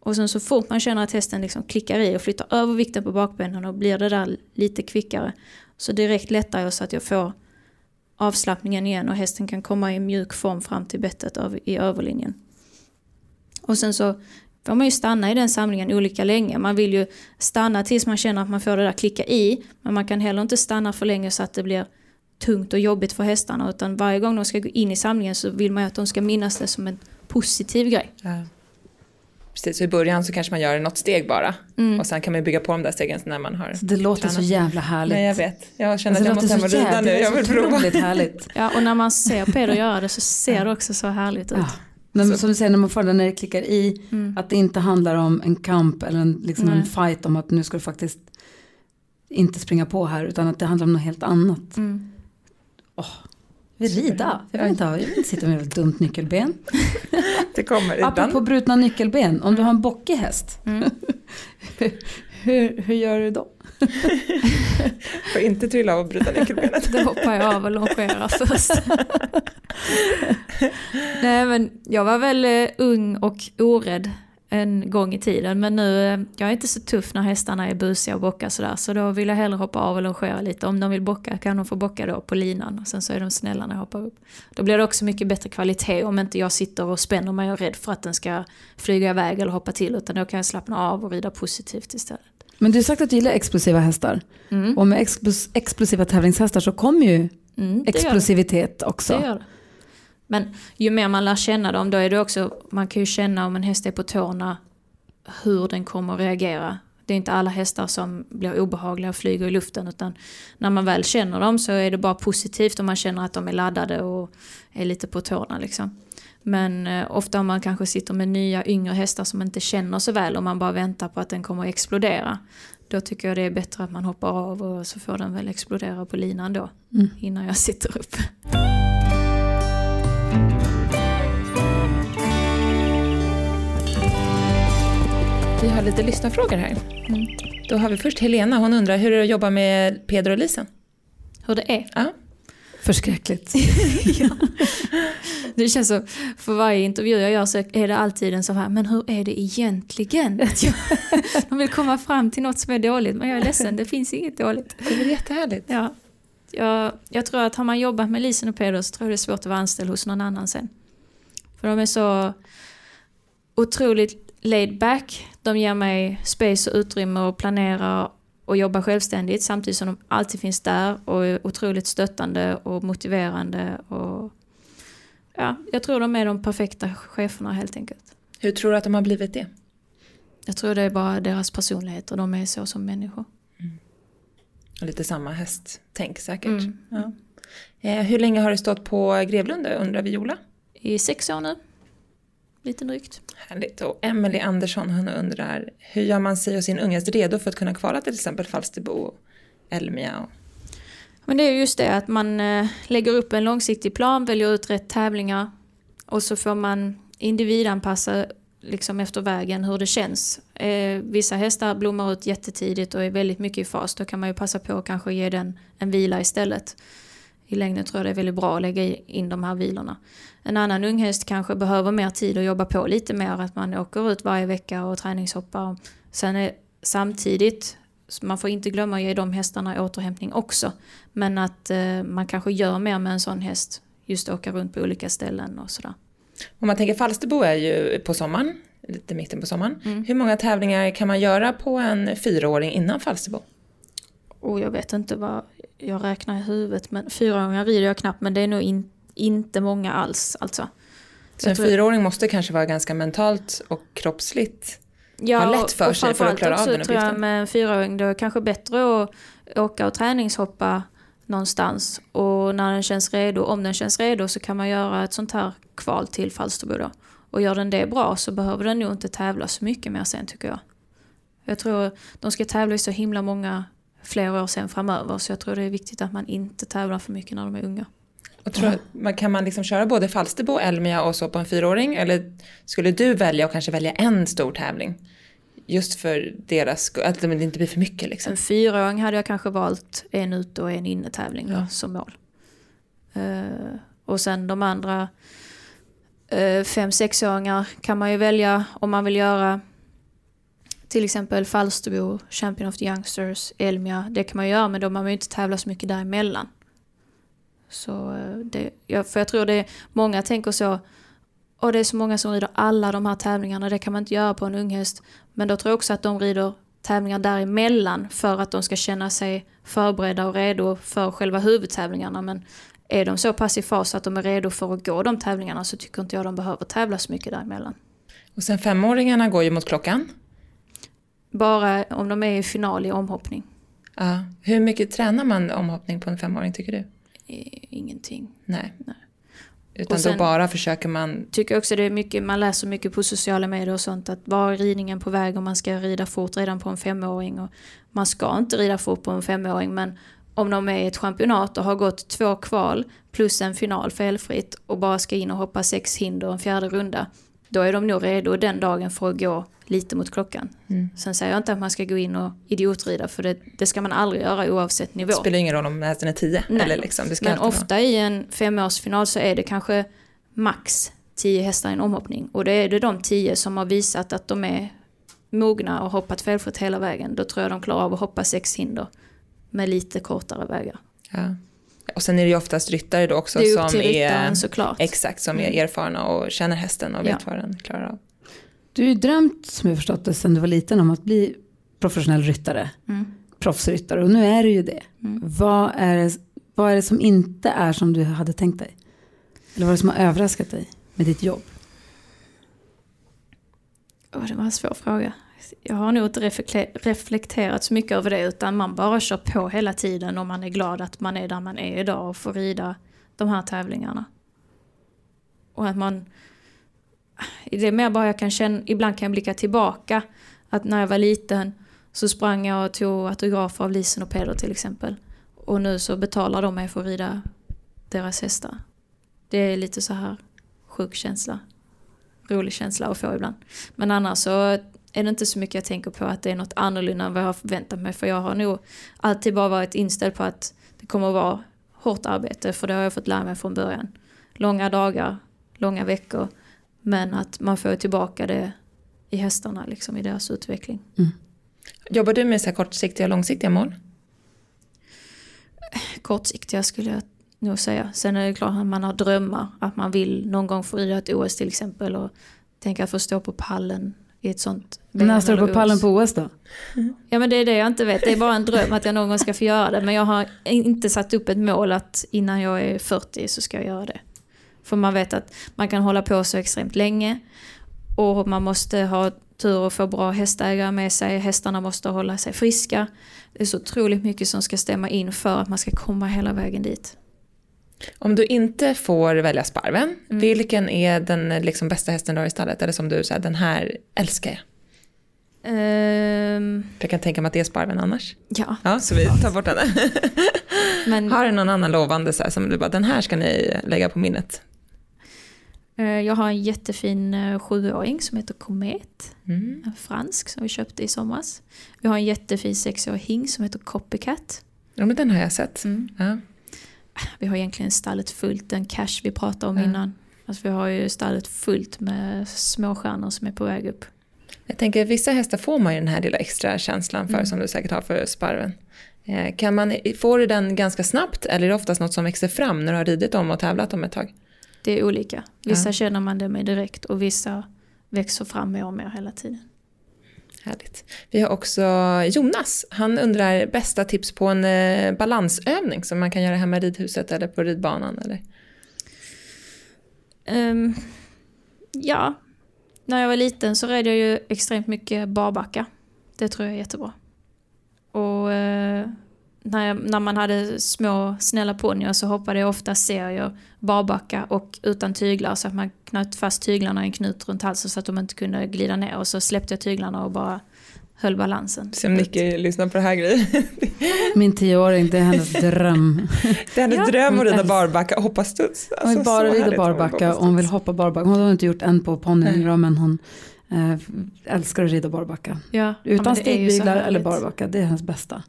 Och sen så fort man känner att hästen liksom klickar i och flyttar över vikten på bakbenen och blir det där lite kvickare. Så direkt lättar jag så att jag får avslappningen igen och hästen kan komma i mjuk form fram till bettet i överlinjen. Och sen så får man ju stanna i den samlingen olika länge. Man vill ju stanna tills man känner att man får det där klicka i. Men man kan heller inte stanna för länge så att det blir tungt och jobbigt för hästarna. Utan varje gång de ska gå in i samlingen så vill man ju att de ska minnas det som en positiv grej. Ja. Precis, så i början så kanske man gör något steg bara. Mm. Och sen kan man bygga på de där stegen när man har Så det låter så tränat. jävla härligt. Nej, jag vet. Jag känner Alltså, att jag måste hem och så rida nu. Jag vill är så prova. härligt. Ja, och när man ser Peder göra det så ser det också så härligt ut. Ja. Men som du säger, när man får det när det klickar i, att det inte handlar om en kamp eller en, liksom en fight om att nu ska du faktiskt inte springa på här, utan att det handlar om något helt annat. Mm. Vi rida, jag vill inte, ha, jag vill inte sitta med ett dumt nyckelben. Det kommer Apropå ibland. brutna nyckelben, om du har en bockig häst, hur, hur gör du då? Får inte trilla av och bryta nyckelbenet. Då hoppar jag av och longerar först. Nej men jag var väl eh, ung och orädd en gång i tiden. Men nu, eh, jag är inte så tuff när hästarna är busiga och bockar sådär. Så då vill jag hellre hoppa av och longera lite. Om de vill bocka kan de få bocka då på linan. Och sen så är de snälla när jag hoppar upp. Då blir det också mycket bättre kvalitet om inte jag sitter och spänner mig och är rädd för att den ska flyga iväg eller hoppa till. Utan då kan jag slappna av och rida positivt istället. Men du har sagt att du gillar explosiva hästar. Mm. Och med explos, explosiva tävlingshästar så kommer ju Mm, explosivitet också. Det gör det. Men ju mer man lär känna dem, då är det också, man kan ju känna om en häst är på tårna, hur den kommer att reagera. Det är inte alla hästar som blir obehagliga och flyger i luften, utan när man väl känner dem så är det bara positivt om man känner att de är laddade och är lite på tårna. Liksom. Men eh, ofta om man kanske sitter med nya yngre hästar som inte känner så väl och man bara väntar på att den kommer att explodera. Då tycker jag det är bättre att man hoppar av och så får den väl explodera på linan då. Innan jag sitter upp. Vi har lite lyssnarfrågor här. Mm. Då har vi först Helena. Hon undrar hur är det att jobba med Peder och Lisen? Hur det är. Ja. Förskräckligt. Det känns så, för varje intervju jag gör så är det alltid en så här, men hur är det egentligen? Att jag, de vill komma fram till något som är dåligt, men jag är ledsen, det finns inget dåligt. Det är väl jättehärligt. Ja. Jag, jag tror att har man jobbat med Lisen och Peder så tror jag det är svårt att vara anställd hos någon annan sen. För de är så otroligt laid back. De ger mig space och utrymme att planera och jobba självständigt samtidigt som de alltid finns där och är otroligt stöttande och motiverande. Och, ja, jag tror de är de perfekta cheferna helt enkelt. Hur tror du att de har blivit det? Jag tror det är bara deras personlighet och de är så som människor. Och lite samma hästtänk säkert. Mm. Ja. Eh, hur länge har du stått på Grevlunda undrar Viola? I sex år nu. Lite drygt. Härligt. Och Emily Andersson hon undrar hur gör man sig och sin ungest redo för att kunna kvala till exempel Falsterbo och Elmia? Och... Men det är just det att man eh, lägger upp en långsiktig plan, väljer ut rätt tävlingar och så får man individanpassa liksom efter vägen hur det känns. Eh, vissa hästar blommar ut jättetidigt och är väldigt mycket i fas. Då kan man ju passa på att kanske ge den en vila istället. I längden tror jag det är väldigt bra att lägga in de här vilorna. En annan unghäst kanske behöver mer tid och jobba på lite mer. Att man åker ut varje vecka och träningshoppar. Sen är samtidigt, man får inte glömma att ge de hästarna återhämtning också. Men att eh, man kanske gör mer med en sån häst. Just åka runt på olika ställen och sådär. Om man tänker Falsterbo är ju på sommaren, lite mitten på sommaren. Mm. Hur många tävlingar kan man göra på en fyraåring innan Falsterbo? Och jag vet inte vad jag räknar i huvudet. Men fyraåringar rider jag knappt. Men det är nog in, inte många alls. Alltså. Så en tror- fyraåring måste kanske vara ganska mentalt och kroppsligt ha lätt för och sig för att klara av också den tror jag uppgiften. med en fyraåring då är det kanske bättre att åka och träningshoppa någonstans. Och när den känns redo, om den känns redo så kan man göra ett sånt här kval till Falsterbo då. Och gör den det bra så behöver den nog inte tävla så mycket mer sen tycker jag. Jag tror de ska tävla i så himla många fler år sen framöver så jag tror det är viktigt att man inte tävlar för mycket när de är unga. Och tror, man- kan man liksom köra både Falsterbo, Elmia och så på en fyraåring? Eller skulle du välja och kanske välja en stor tävling? Just för deras skull, att det inte blir för mycket liksom. En fyraåring hade jag kanske valt en ute och en innetävling Ja. som mål. Eh, och sen de andra uh, fem, sexåringar kan man ju välja om man vill göra till exempel Falsterbo, Champion of the Youngsters, Elmia. Det kan man ju göra men då man ju inte tävla så mycket däremellan. Så eh, det, ja, för jag tror det är, många tänker så, och det är så många som rider alla de här tävlingarna, det kan man inte göra på en unghäst. Men då tror jag också att de rider tävlingar däremellan för att de ska känna sig förberedda och redo för själva huvudtävlingarna. Men är de så pass i fas att de är redo för att gå de tävlingarna så tycker inte jag de behöver tävla så mycket däremellan. Och sen femåringarna går ju mot klockan. Bara om de är i final i omhoppning. Ja. Hur mycket tränar man omhoppning på en femåring tycker du? Eh, Ingenting. Nej. Nej. Utan Och sen- då bara försöker man... tycker också det är mycket, man läser mycket på sociala medier och sånt att var är ridningen på väg om man ska rida fort redan på en femåring och man ska inte rida fort på en femåring men om de är i ett championat och har gått två kval plus en final felfritt och bara ska in och hoppa sex hinder och en fjärde runda då är de nog redo den dagen för att gå lite mot klockan. Mm. Sen säger jag inte att man ska gå in och idiotrida för det, det ska man aldrig göra oavsett nivå. Det spelar ingen roll om hästen är tio. Nej. Eller liksom, det ska Men alltid vara- ofta i en femårsfinal så är det kanske max 10 hästar i en omhoppning. Och det är det de 10 som har visat att de är mogna och hoppat felfritt hela vägen. Då tror jag de klarar av att hoppa sex hinder med lite kortare vägar. Ja. Och sen är det ju oftast ryttare då också Det är upp som ryttaren är... såklart. Exakt, som är erfarna och känner hästen och vet Ja. vad den klarar av. Du har ju drömt, som jag förstått det, sedan du var liten om att bli professionell ryttare. Mm. Proffsryttare. Och nu är du ju det. Mm. Vad, är det. vad är det som inte är som du hade tänkt dig? Eller vad är det som har överraskat dig med ditt jobb? Åh, det var en svår fråga. Jag har nog inte reflekte- reflekterat så mycket över det utan man bara kör på hela tiden och man är glad att man är där man är idag och får rida de här tävlingarna. Och att man... Det är mer bara jag kan känna, ibland kan jag blicka tillbaka att när jag var liten så sprang jag och tog autografer av Lisen och Peder till exempel. Och nu så betalar de mig för att rida deras hästar. Det är lite så här sjuk känsla rolig känsla att få ibland. Men annars så är det inte så mycket jag tänker på att det är något annorlunda än vad jag har förväntat mig. För jag har nog alltid bara varit inställd på att det kommer att vara hårt arbete. För det har jag fått lära mig från början. Långa dagar, långa veckor. Men att man får tillbaka det i hästarna, liksom i deras utveckling. Jobbar du med så här kortsiktiga och långsiktiga mål? Kortsiktiga skulle jag nog säga. Sen är det klart att man har drömmar. Att man vill någon gång få rida ett OS till exempel. Och tänka att få stå på pallen i ett sånt När står du på pallen OS. på OS då? Ja men det är det jag inte vet. Det är bara en dröm att jag någon gång ska få göra det. Men jag har inte satt upp ett mål att innan jag är 40 så ska jag göra det. För man vet att man kan hålla på så extremt länge. Och man måste ha tur att få bra hästägare med sig. Hästarna måste hålla sig friska. Det är så otroligt mycket som ska stämma in för att man ska komma hela vägen dit. Om du inte får välja sparven, vilken är den liksom bästa hästen du har i stallet? Eller som du säger, den här älskar jag. För jag kan tänka mig att det är sparven annars. ja, Ja, så vi tar bort henne. men Har du någon annan lovande så här, som du bara, den här ska ni lägga på minnet? Eh, jag har en jättefin eh, sjuåring som heter Komet. Mm. En fransk som vi köpte i somras. Vi har en jättefin sexårig hing som heter Copycat. Ja, men den har jag sett. Ja. Vi har egentligen stallet fullt, den cash vi pratade om Ja. innan. Alltså vi har ju stallet fullt med småstjärnor som är på väg upp. Jag tänker vissa hästar får man ju den här lilla extra känslan för Mm. som du säkert har för sparven. Eh, Kan man, får du den ganska snabbt eller är det oftast något som växer fram när du har ridit dem och tävlat om ett tag? Det är olika. Vissa Ja. känner man det med direkt och vissa växer fram mer och mer hela tiden. Härligt. Vi har också Jonas. Han undrar bästa tips på en eh, balansövning som man kan göra hemma i ridhuset eller på ridbanan. Eller? Ehm, ja, när jag var liten så red jag ju extremt mycket barbacka. Det tror jag är jättebra. Och eh, när, jag, när man hade små snälla ponnyer så hoppade jag ofta serier barbacka och utan tyglar så att man knöt fast tyglarna i en knut runt halsen så att de inte kunde glida ner och så släppte jag tyglarna och bara höll balansen. Se om Nicky lyssnar på det här grejen. Min tioåring, det är hennes dröm. Det är hennes Ja. dröm att rida barbacka och hoppa studs. Hon vill Alltså, bara rida barbacka och hon vill hoppa barbacka. Hon har inte gjort en på ponnyn då, men hon eh, älskar att rida barbacka. Ja, Utan ja, stigbyglar eller barbacka, det är hennes bästa.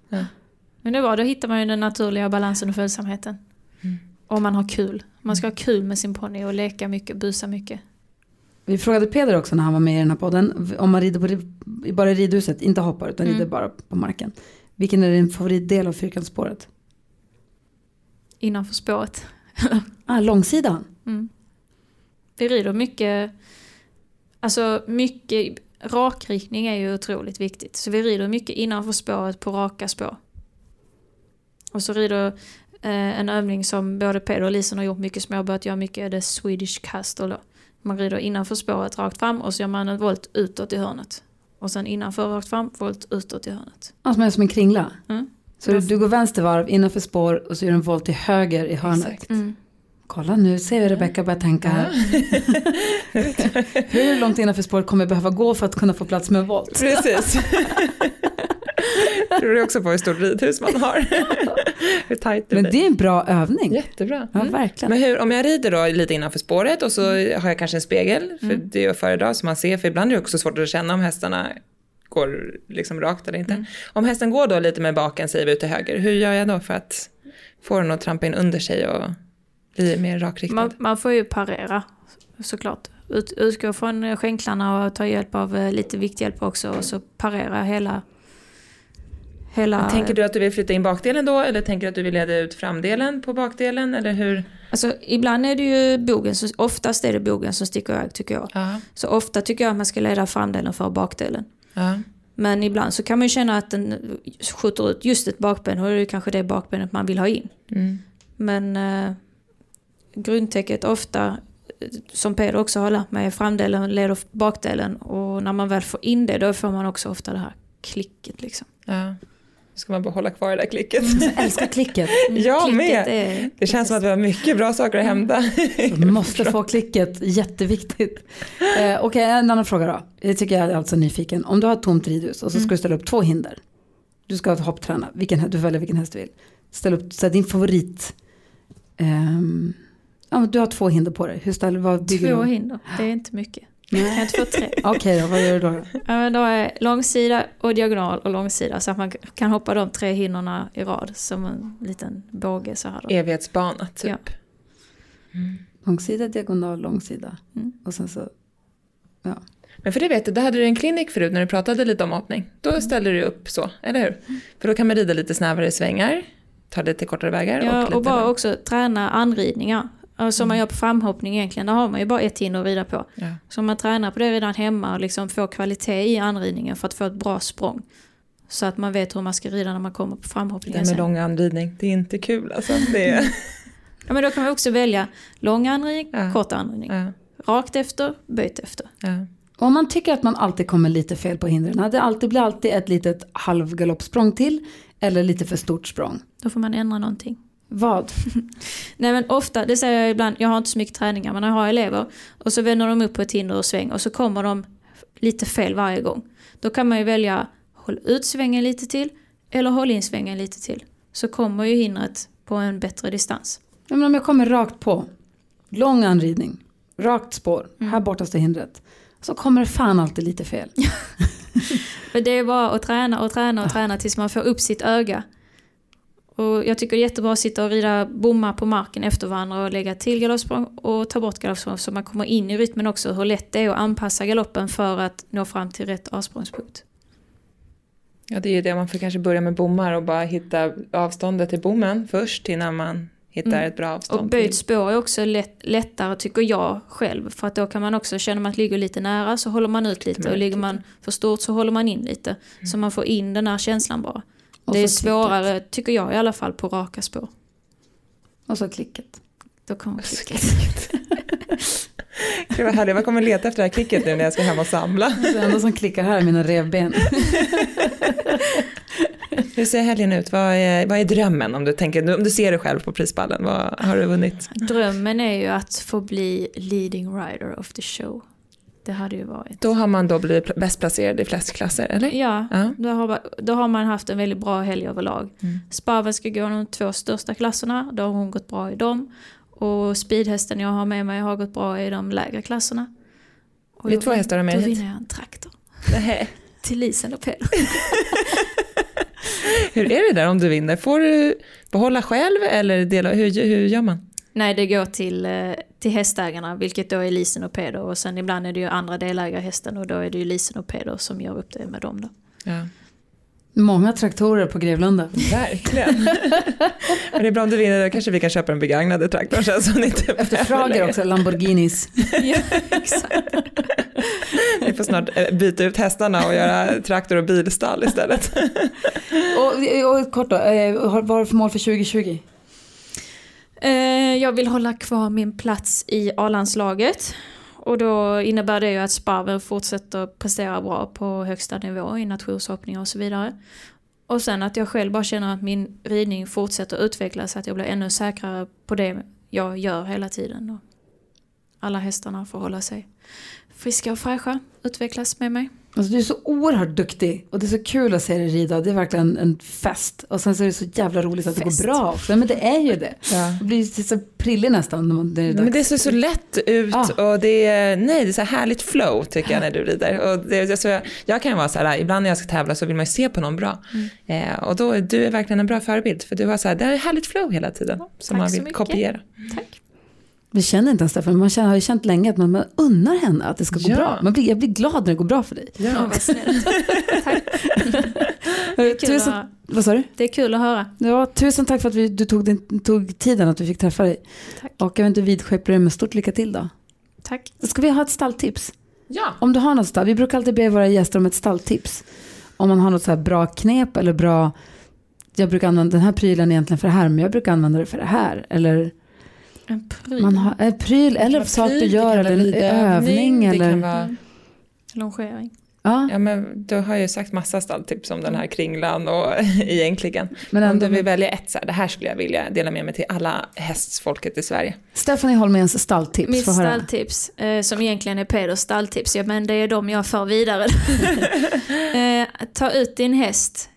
Men det var, då hittar man ju den naturliga balansen och följsamheten. Mm. Och man har kul. Man ska ha kul med sin ponny och leka mycket, busa mycket. Vi frågade Peder också när han var med i den här podden, om man rider på, bara i ridhuset, inte hoppar utan Mm. rider bara på marken. Vilken är din favoritdel av fyrkantsspåret? Innanför spåret. Ah, långsidan. Mm. Vi rider mycket, alltså mycket, rakriktning är ju otroligt viktigt. Så vi rider mycket innanför spåret på raka spår. Och så rider eh, en övning som både Peder och Lisen har gjort mycket som jag har börjat göra mycket, är det Swedish Castle då. Man rider innanför spåret rakt fram och så gör man en volt utåt i hörnet. Och sen innanför rakt fram, volt utåt i hörnet. Ah, som är som en kringla. Mm. Så du, du går vänster varv innanför spår och så gör du en volt till höger i hörnet. Exakt. Mm. Kolla nu, ser vi Rebecka börjar tänka här. Hur långt innanför spåret kommer jag behöva gå för att kunna få plats med en volt? Precis. Tror du också på hur stort ridhus man har? hur tajt det Men blir. det är en bra övning. Jättebra. Ja, Mm. verkligen. Men hur, om jag rider då lite innanför spåret och så Mm. har jag kanske en spegel, för det är jag föredrar så man ser, för ibland är det också svårt att känna om hästarna går liksom rakt eller inte. Mm. Om hästen går då lite med baken, säger vi ut till höger, hur gör jag då för att få den att trampa in under sig och bli mer rakriktad? Man, man får ju parera såklart. Ut, utgå från skänklarna och ta hjälp av eh, lite vikthjälp också och så parera hela... hela Tänker du att du vill flytta in bakdelen då eller tänker du att du vill leda ut framdelen på bakdelen eller hur? Alltså ibland är det ju bogen, som, oftast är det bogen som sticker iväg tycker jag. Ja. Så ofta tycker jag att man ska leda framdelen för bakdelen. ja. Men ibland så kan man ju känna att den skjuter ut just ett bakben och då är det kanske det bakbenet man vill ha in. Mm. Men eh, grundtäcket ofta, som Peder också har lärt mig, framdelen leder bakdelen och när man väl får in det då får man också ofta det här klicket liksom. ja. Ska man bara hålla kvar det där klicket. Jag älskar klicket. Jag Klicket med. är- Det känns som att vi har mycket bra saker att hämta. Du måste få klicket, jätteviktigt. Eh, Okej, en annan fråga då. Det tycker jag är alltså nyfiken. Om du har ett tomt ridhus och så ska du ställa upp två hinder. Du ska hoppträna, vilken, du väljer vilken häst du vill. Ställ upp så här, din favorit. ehm, ja, du har två hinder på dig. Hur ställer, vad bygger Två du? hinder, det är inte mycket. Jag kan inte få tre. Okej då, vad gör du då? Ja, men då är långsida och diagonal och långsida så att man kan hoppa de tre hinnorna i rad som en liten båge så här. Då. Evighetsbana typ. Ja. Långsida, diagonal, långsida. Mm. Och sen så, ja. Men för det vet du, då hade du en klinik förut när du pratade lite om hoppning. Då ställde du upp så, eller hur? För då kan man rida lite snävare svängar, ta lite kortare vägar Ja, och och, bara också träna anridningar. Och Som man gör på framhoppning egentligen, där har man ju bara ett hinder att rida på. Ja. Så om man tränar på det redan hemma och liksom får kvalitet i anridningen för att få ett bra språng. Så att man vet hur man ska rida när man kommer på Det framhoppningen där med sen. lång anridning, det är inte kul alltså. Det är... Ja, men då kan man också välja lång anridning, Ja. kort anridning. ja, Rakt efter, böjt efter. ja. Om man tycker att man alltid kommer lite fel på hindren, det alltid blir alltid ett litet halvgaloppsprång till eller lite för stort språng. Då får man ändra någonting. Vad? Nej men ofta, det säger jag ibland, jag har inte så mycket träningar men jag har elever och så vänder de upp på ett hinder och sväng och så kommer de lite fel varje gång. Då kan man ju välja håll ut svängen lite till eller håll in svängen lite till. Så kommer ju hindret på en bättre distans. Ja, men om jag kommer rakt på, lång anridning, rakt spår, Mm. här borta står hindret. Så kommer det fan alltid lite fel. Men det är bara att träna och träna och träna tills man får upp sitt öga. Och jag tycker det är jättebra att sitta och rida bommar på marken efter varandra och lägga till galoppsprång och ta bort galoppsprång så man kommer in i rytmen också. Hur lätt det är att anpassa galoppen för att nå fram till rätt avsprångspunkt. Ja, det är ju det. Man får kanske börja med bommar och bara hitta avståndet till bommen först innan man hittar Mm. ett bra Och avstånd. böjt till- spår är också lätt, lättare tycker jag själv. För att då kan man också, känner man att ligger lite nära så håller man ut lite. Och ligger man för stort så håller man in lite. Så man får in den här känslan bara. Och det är svårare, tycker jag i alla fall, på raka spår. Och så klicket. Då kommer klicket. Gud vad härligt, jag kommer leta efter det här klicket nu när jag ska hem och samla. Det enda som klickar här är mina revben. Hur ser helgen ut? Vad är, vad är drömmen om du, tänker, om du ser dig själv på prispallen? Vad har du vunnit? Drömmen är ju att få bli leading rider of the show. Det hade ju varit. Då har man då blivit bäst placerad i flest klasser, eller? Ja, Ja. Då, har, då har man haft en väldigt bra helg överlag. Mm. Sparven ska gå de två största klasserna, då har hon gått bra i dem. Och speedhästen jag har med mig har gått bra i de lägre klasserna. Och Det är två hästar med Då vinner jag en traktor. Till Lisen och Peder. Hur är det där om du vinner? Får du behålla själv eller dela, hur, hur gör man? Nej, det går till, eh, till hästägarna, vilket då är Lisen och Peder. Och sen ibland är det ju andra delägare hästen och då är det ju Lisen och Peder som gör upp det med dem då. Ja. Många traktorer på Grevlunda. Verkligen. Men det är bra om du vinner, kanske vi kan köpa en begagnade traktor sen ni inte Efterfrågar också Lamborghinis. ja, exakt. Vi får snart eh, byta ut hästarna och göra traktor och bilstall istället. Och, och kort då, eh, vad har du för mål för 2020? Eh, jag vill hålla kvar min plats i A-landslaget. Och då innebär det ju att Sparven fortsätter prestera bra på högsta nivå i nationshoppningar och så vidare. Och sen att jag själv bara känner att min ridning fortsätter utvecklas, att jag blir ännu säkrare på det jag gör hela tiden. Och alla hästarna får hålla sig friska och fräscha, utvecklas med mig. Alltså, du är så oerhört duktig och det är så kul att se dig rida. Det är verkligen en fest. Och sen så är det så jävla roligt att det Fest. går bra också. Men det är ju det. Ja. Det blir så prillig nästan när det är Men det dags. ser så lätt ut Ah. och det är, nej, det är så här härligt flow tycker jag när du rider. Och det, är så jag, jag kan vara så här, ibland när jag ska tävla så vill man ju se på någon bra. Eh, och då, är du är verkligen en bra förebild för du har så här, det är härligt flow hela tiden som tack man vill kopiera. Tack. Vi känner inte ens Stefan, man känner, har ju känt länge att man, man unnar henne att det ska gå Ja. bra. Man blir, jag blir glad när det går bra för dig. Ja, vad snällt. Tack. Tusen, vad sa du? det är kul att höra. Ja, tusen tack för att vi, du tog, din, tog tiden att vi fick träffa dig. Tack. Och jag vet inte, vidskeplar dig med stort lycka till då. Tack. Ska vi ha ett stalltips? Ja. Om du har något stall, vi brukar alltid be våra gäster om ett stalltips. Om man har något så här bra knep eller bra, jag brukar använda den här prylen egentligen för det här, men jag brukar använda det för det här. Eller En pryl. man har en pryl eller sak du gör eller en övning. Det kan eller, vara. Longering. ja, ja, men du har ju sagt massa stalltips om den här kringlan och egentligen. men om ändå, du vill välja ett, så här, det här skulle jag vilja dela med mig till alla hästfolket i Sverige. Stephanie Holméns stalltips. Mitt stalltips, eh, som egentligen är Peders stalltips, ja, men det är de jag för vidare. eh, ta ut din häst,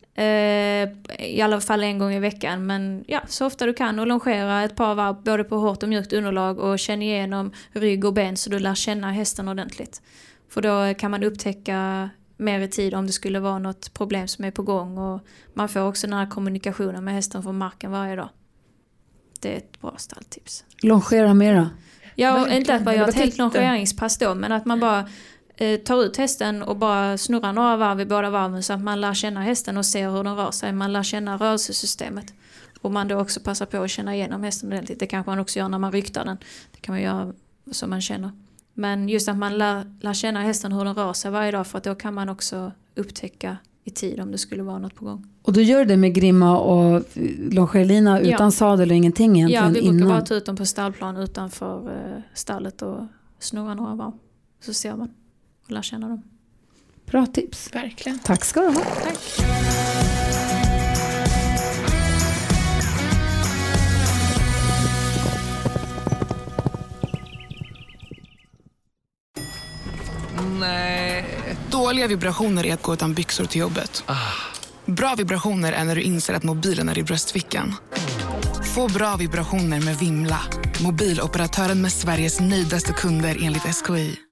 i alla fall en gång i veckan, men ja, så ofta du kan och longera ett par varv både på hårt och mjukt underlag och känn igenom rygg och ben så du lär känna hästen ordentligt. För då kan man upptäcka mer i tid om det skulle vara något problem som är på gång och man får också den här kommunikationen med hästen från marken varje dag. Det är ett bra stalltips. Longera mera. Ja, inte att man gör ett helt longeringspass då, men att man bara eh, tar ut hästen och bara snurrar några varv i båda varven så att man lär känna hästen och ser hur den rör sig. Man lär känna rörelsesystemet. Och man då också passar på att känna igenom hästen ordentligt. Det kanske man också gör när man ryktar den. Det kan man göra så man känner. Men just att man lär, lär känna hästen hur den rör sig varje dag för att då kan man också upptäcka i tid om det skulle vara något på gång. Och du gör det med grimma och longerlina Ja. utan sadel och ingenting Ja, egentligen vi brukar innan. bara ta ut dem på stallplan utanför eh, stallet och snurra några varv. Så ser man. Och lära känna dem. Bra tips. Verkligen. Tack ska du ha. Dåliga vibrationer är att gå utan byxor till jobbet. Bra vibrationer är när du inser att mobilen är i bröstfickan. Få bra vibrationer med Vimla. Mobiloperatören med Sveriges nöjdaste kunder enligt SKI.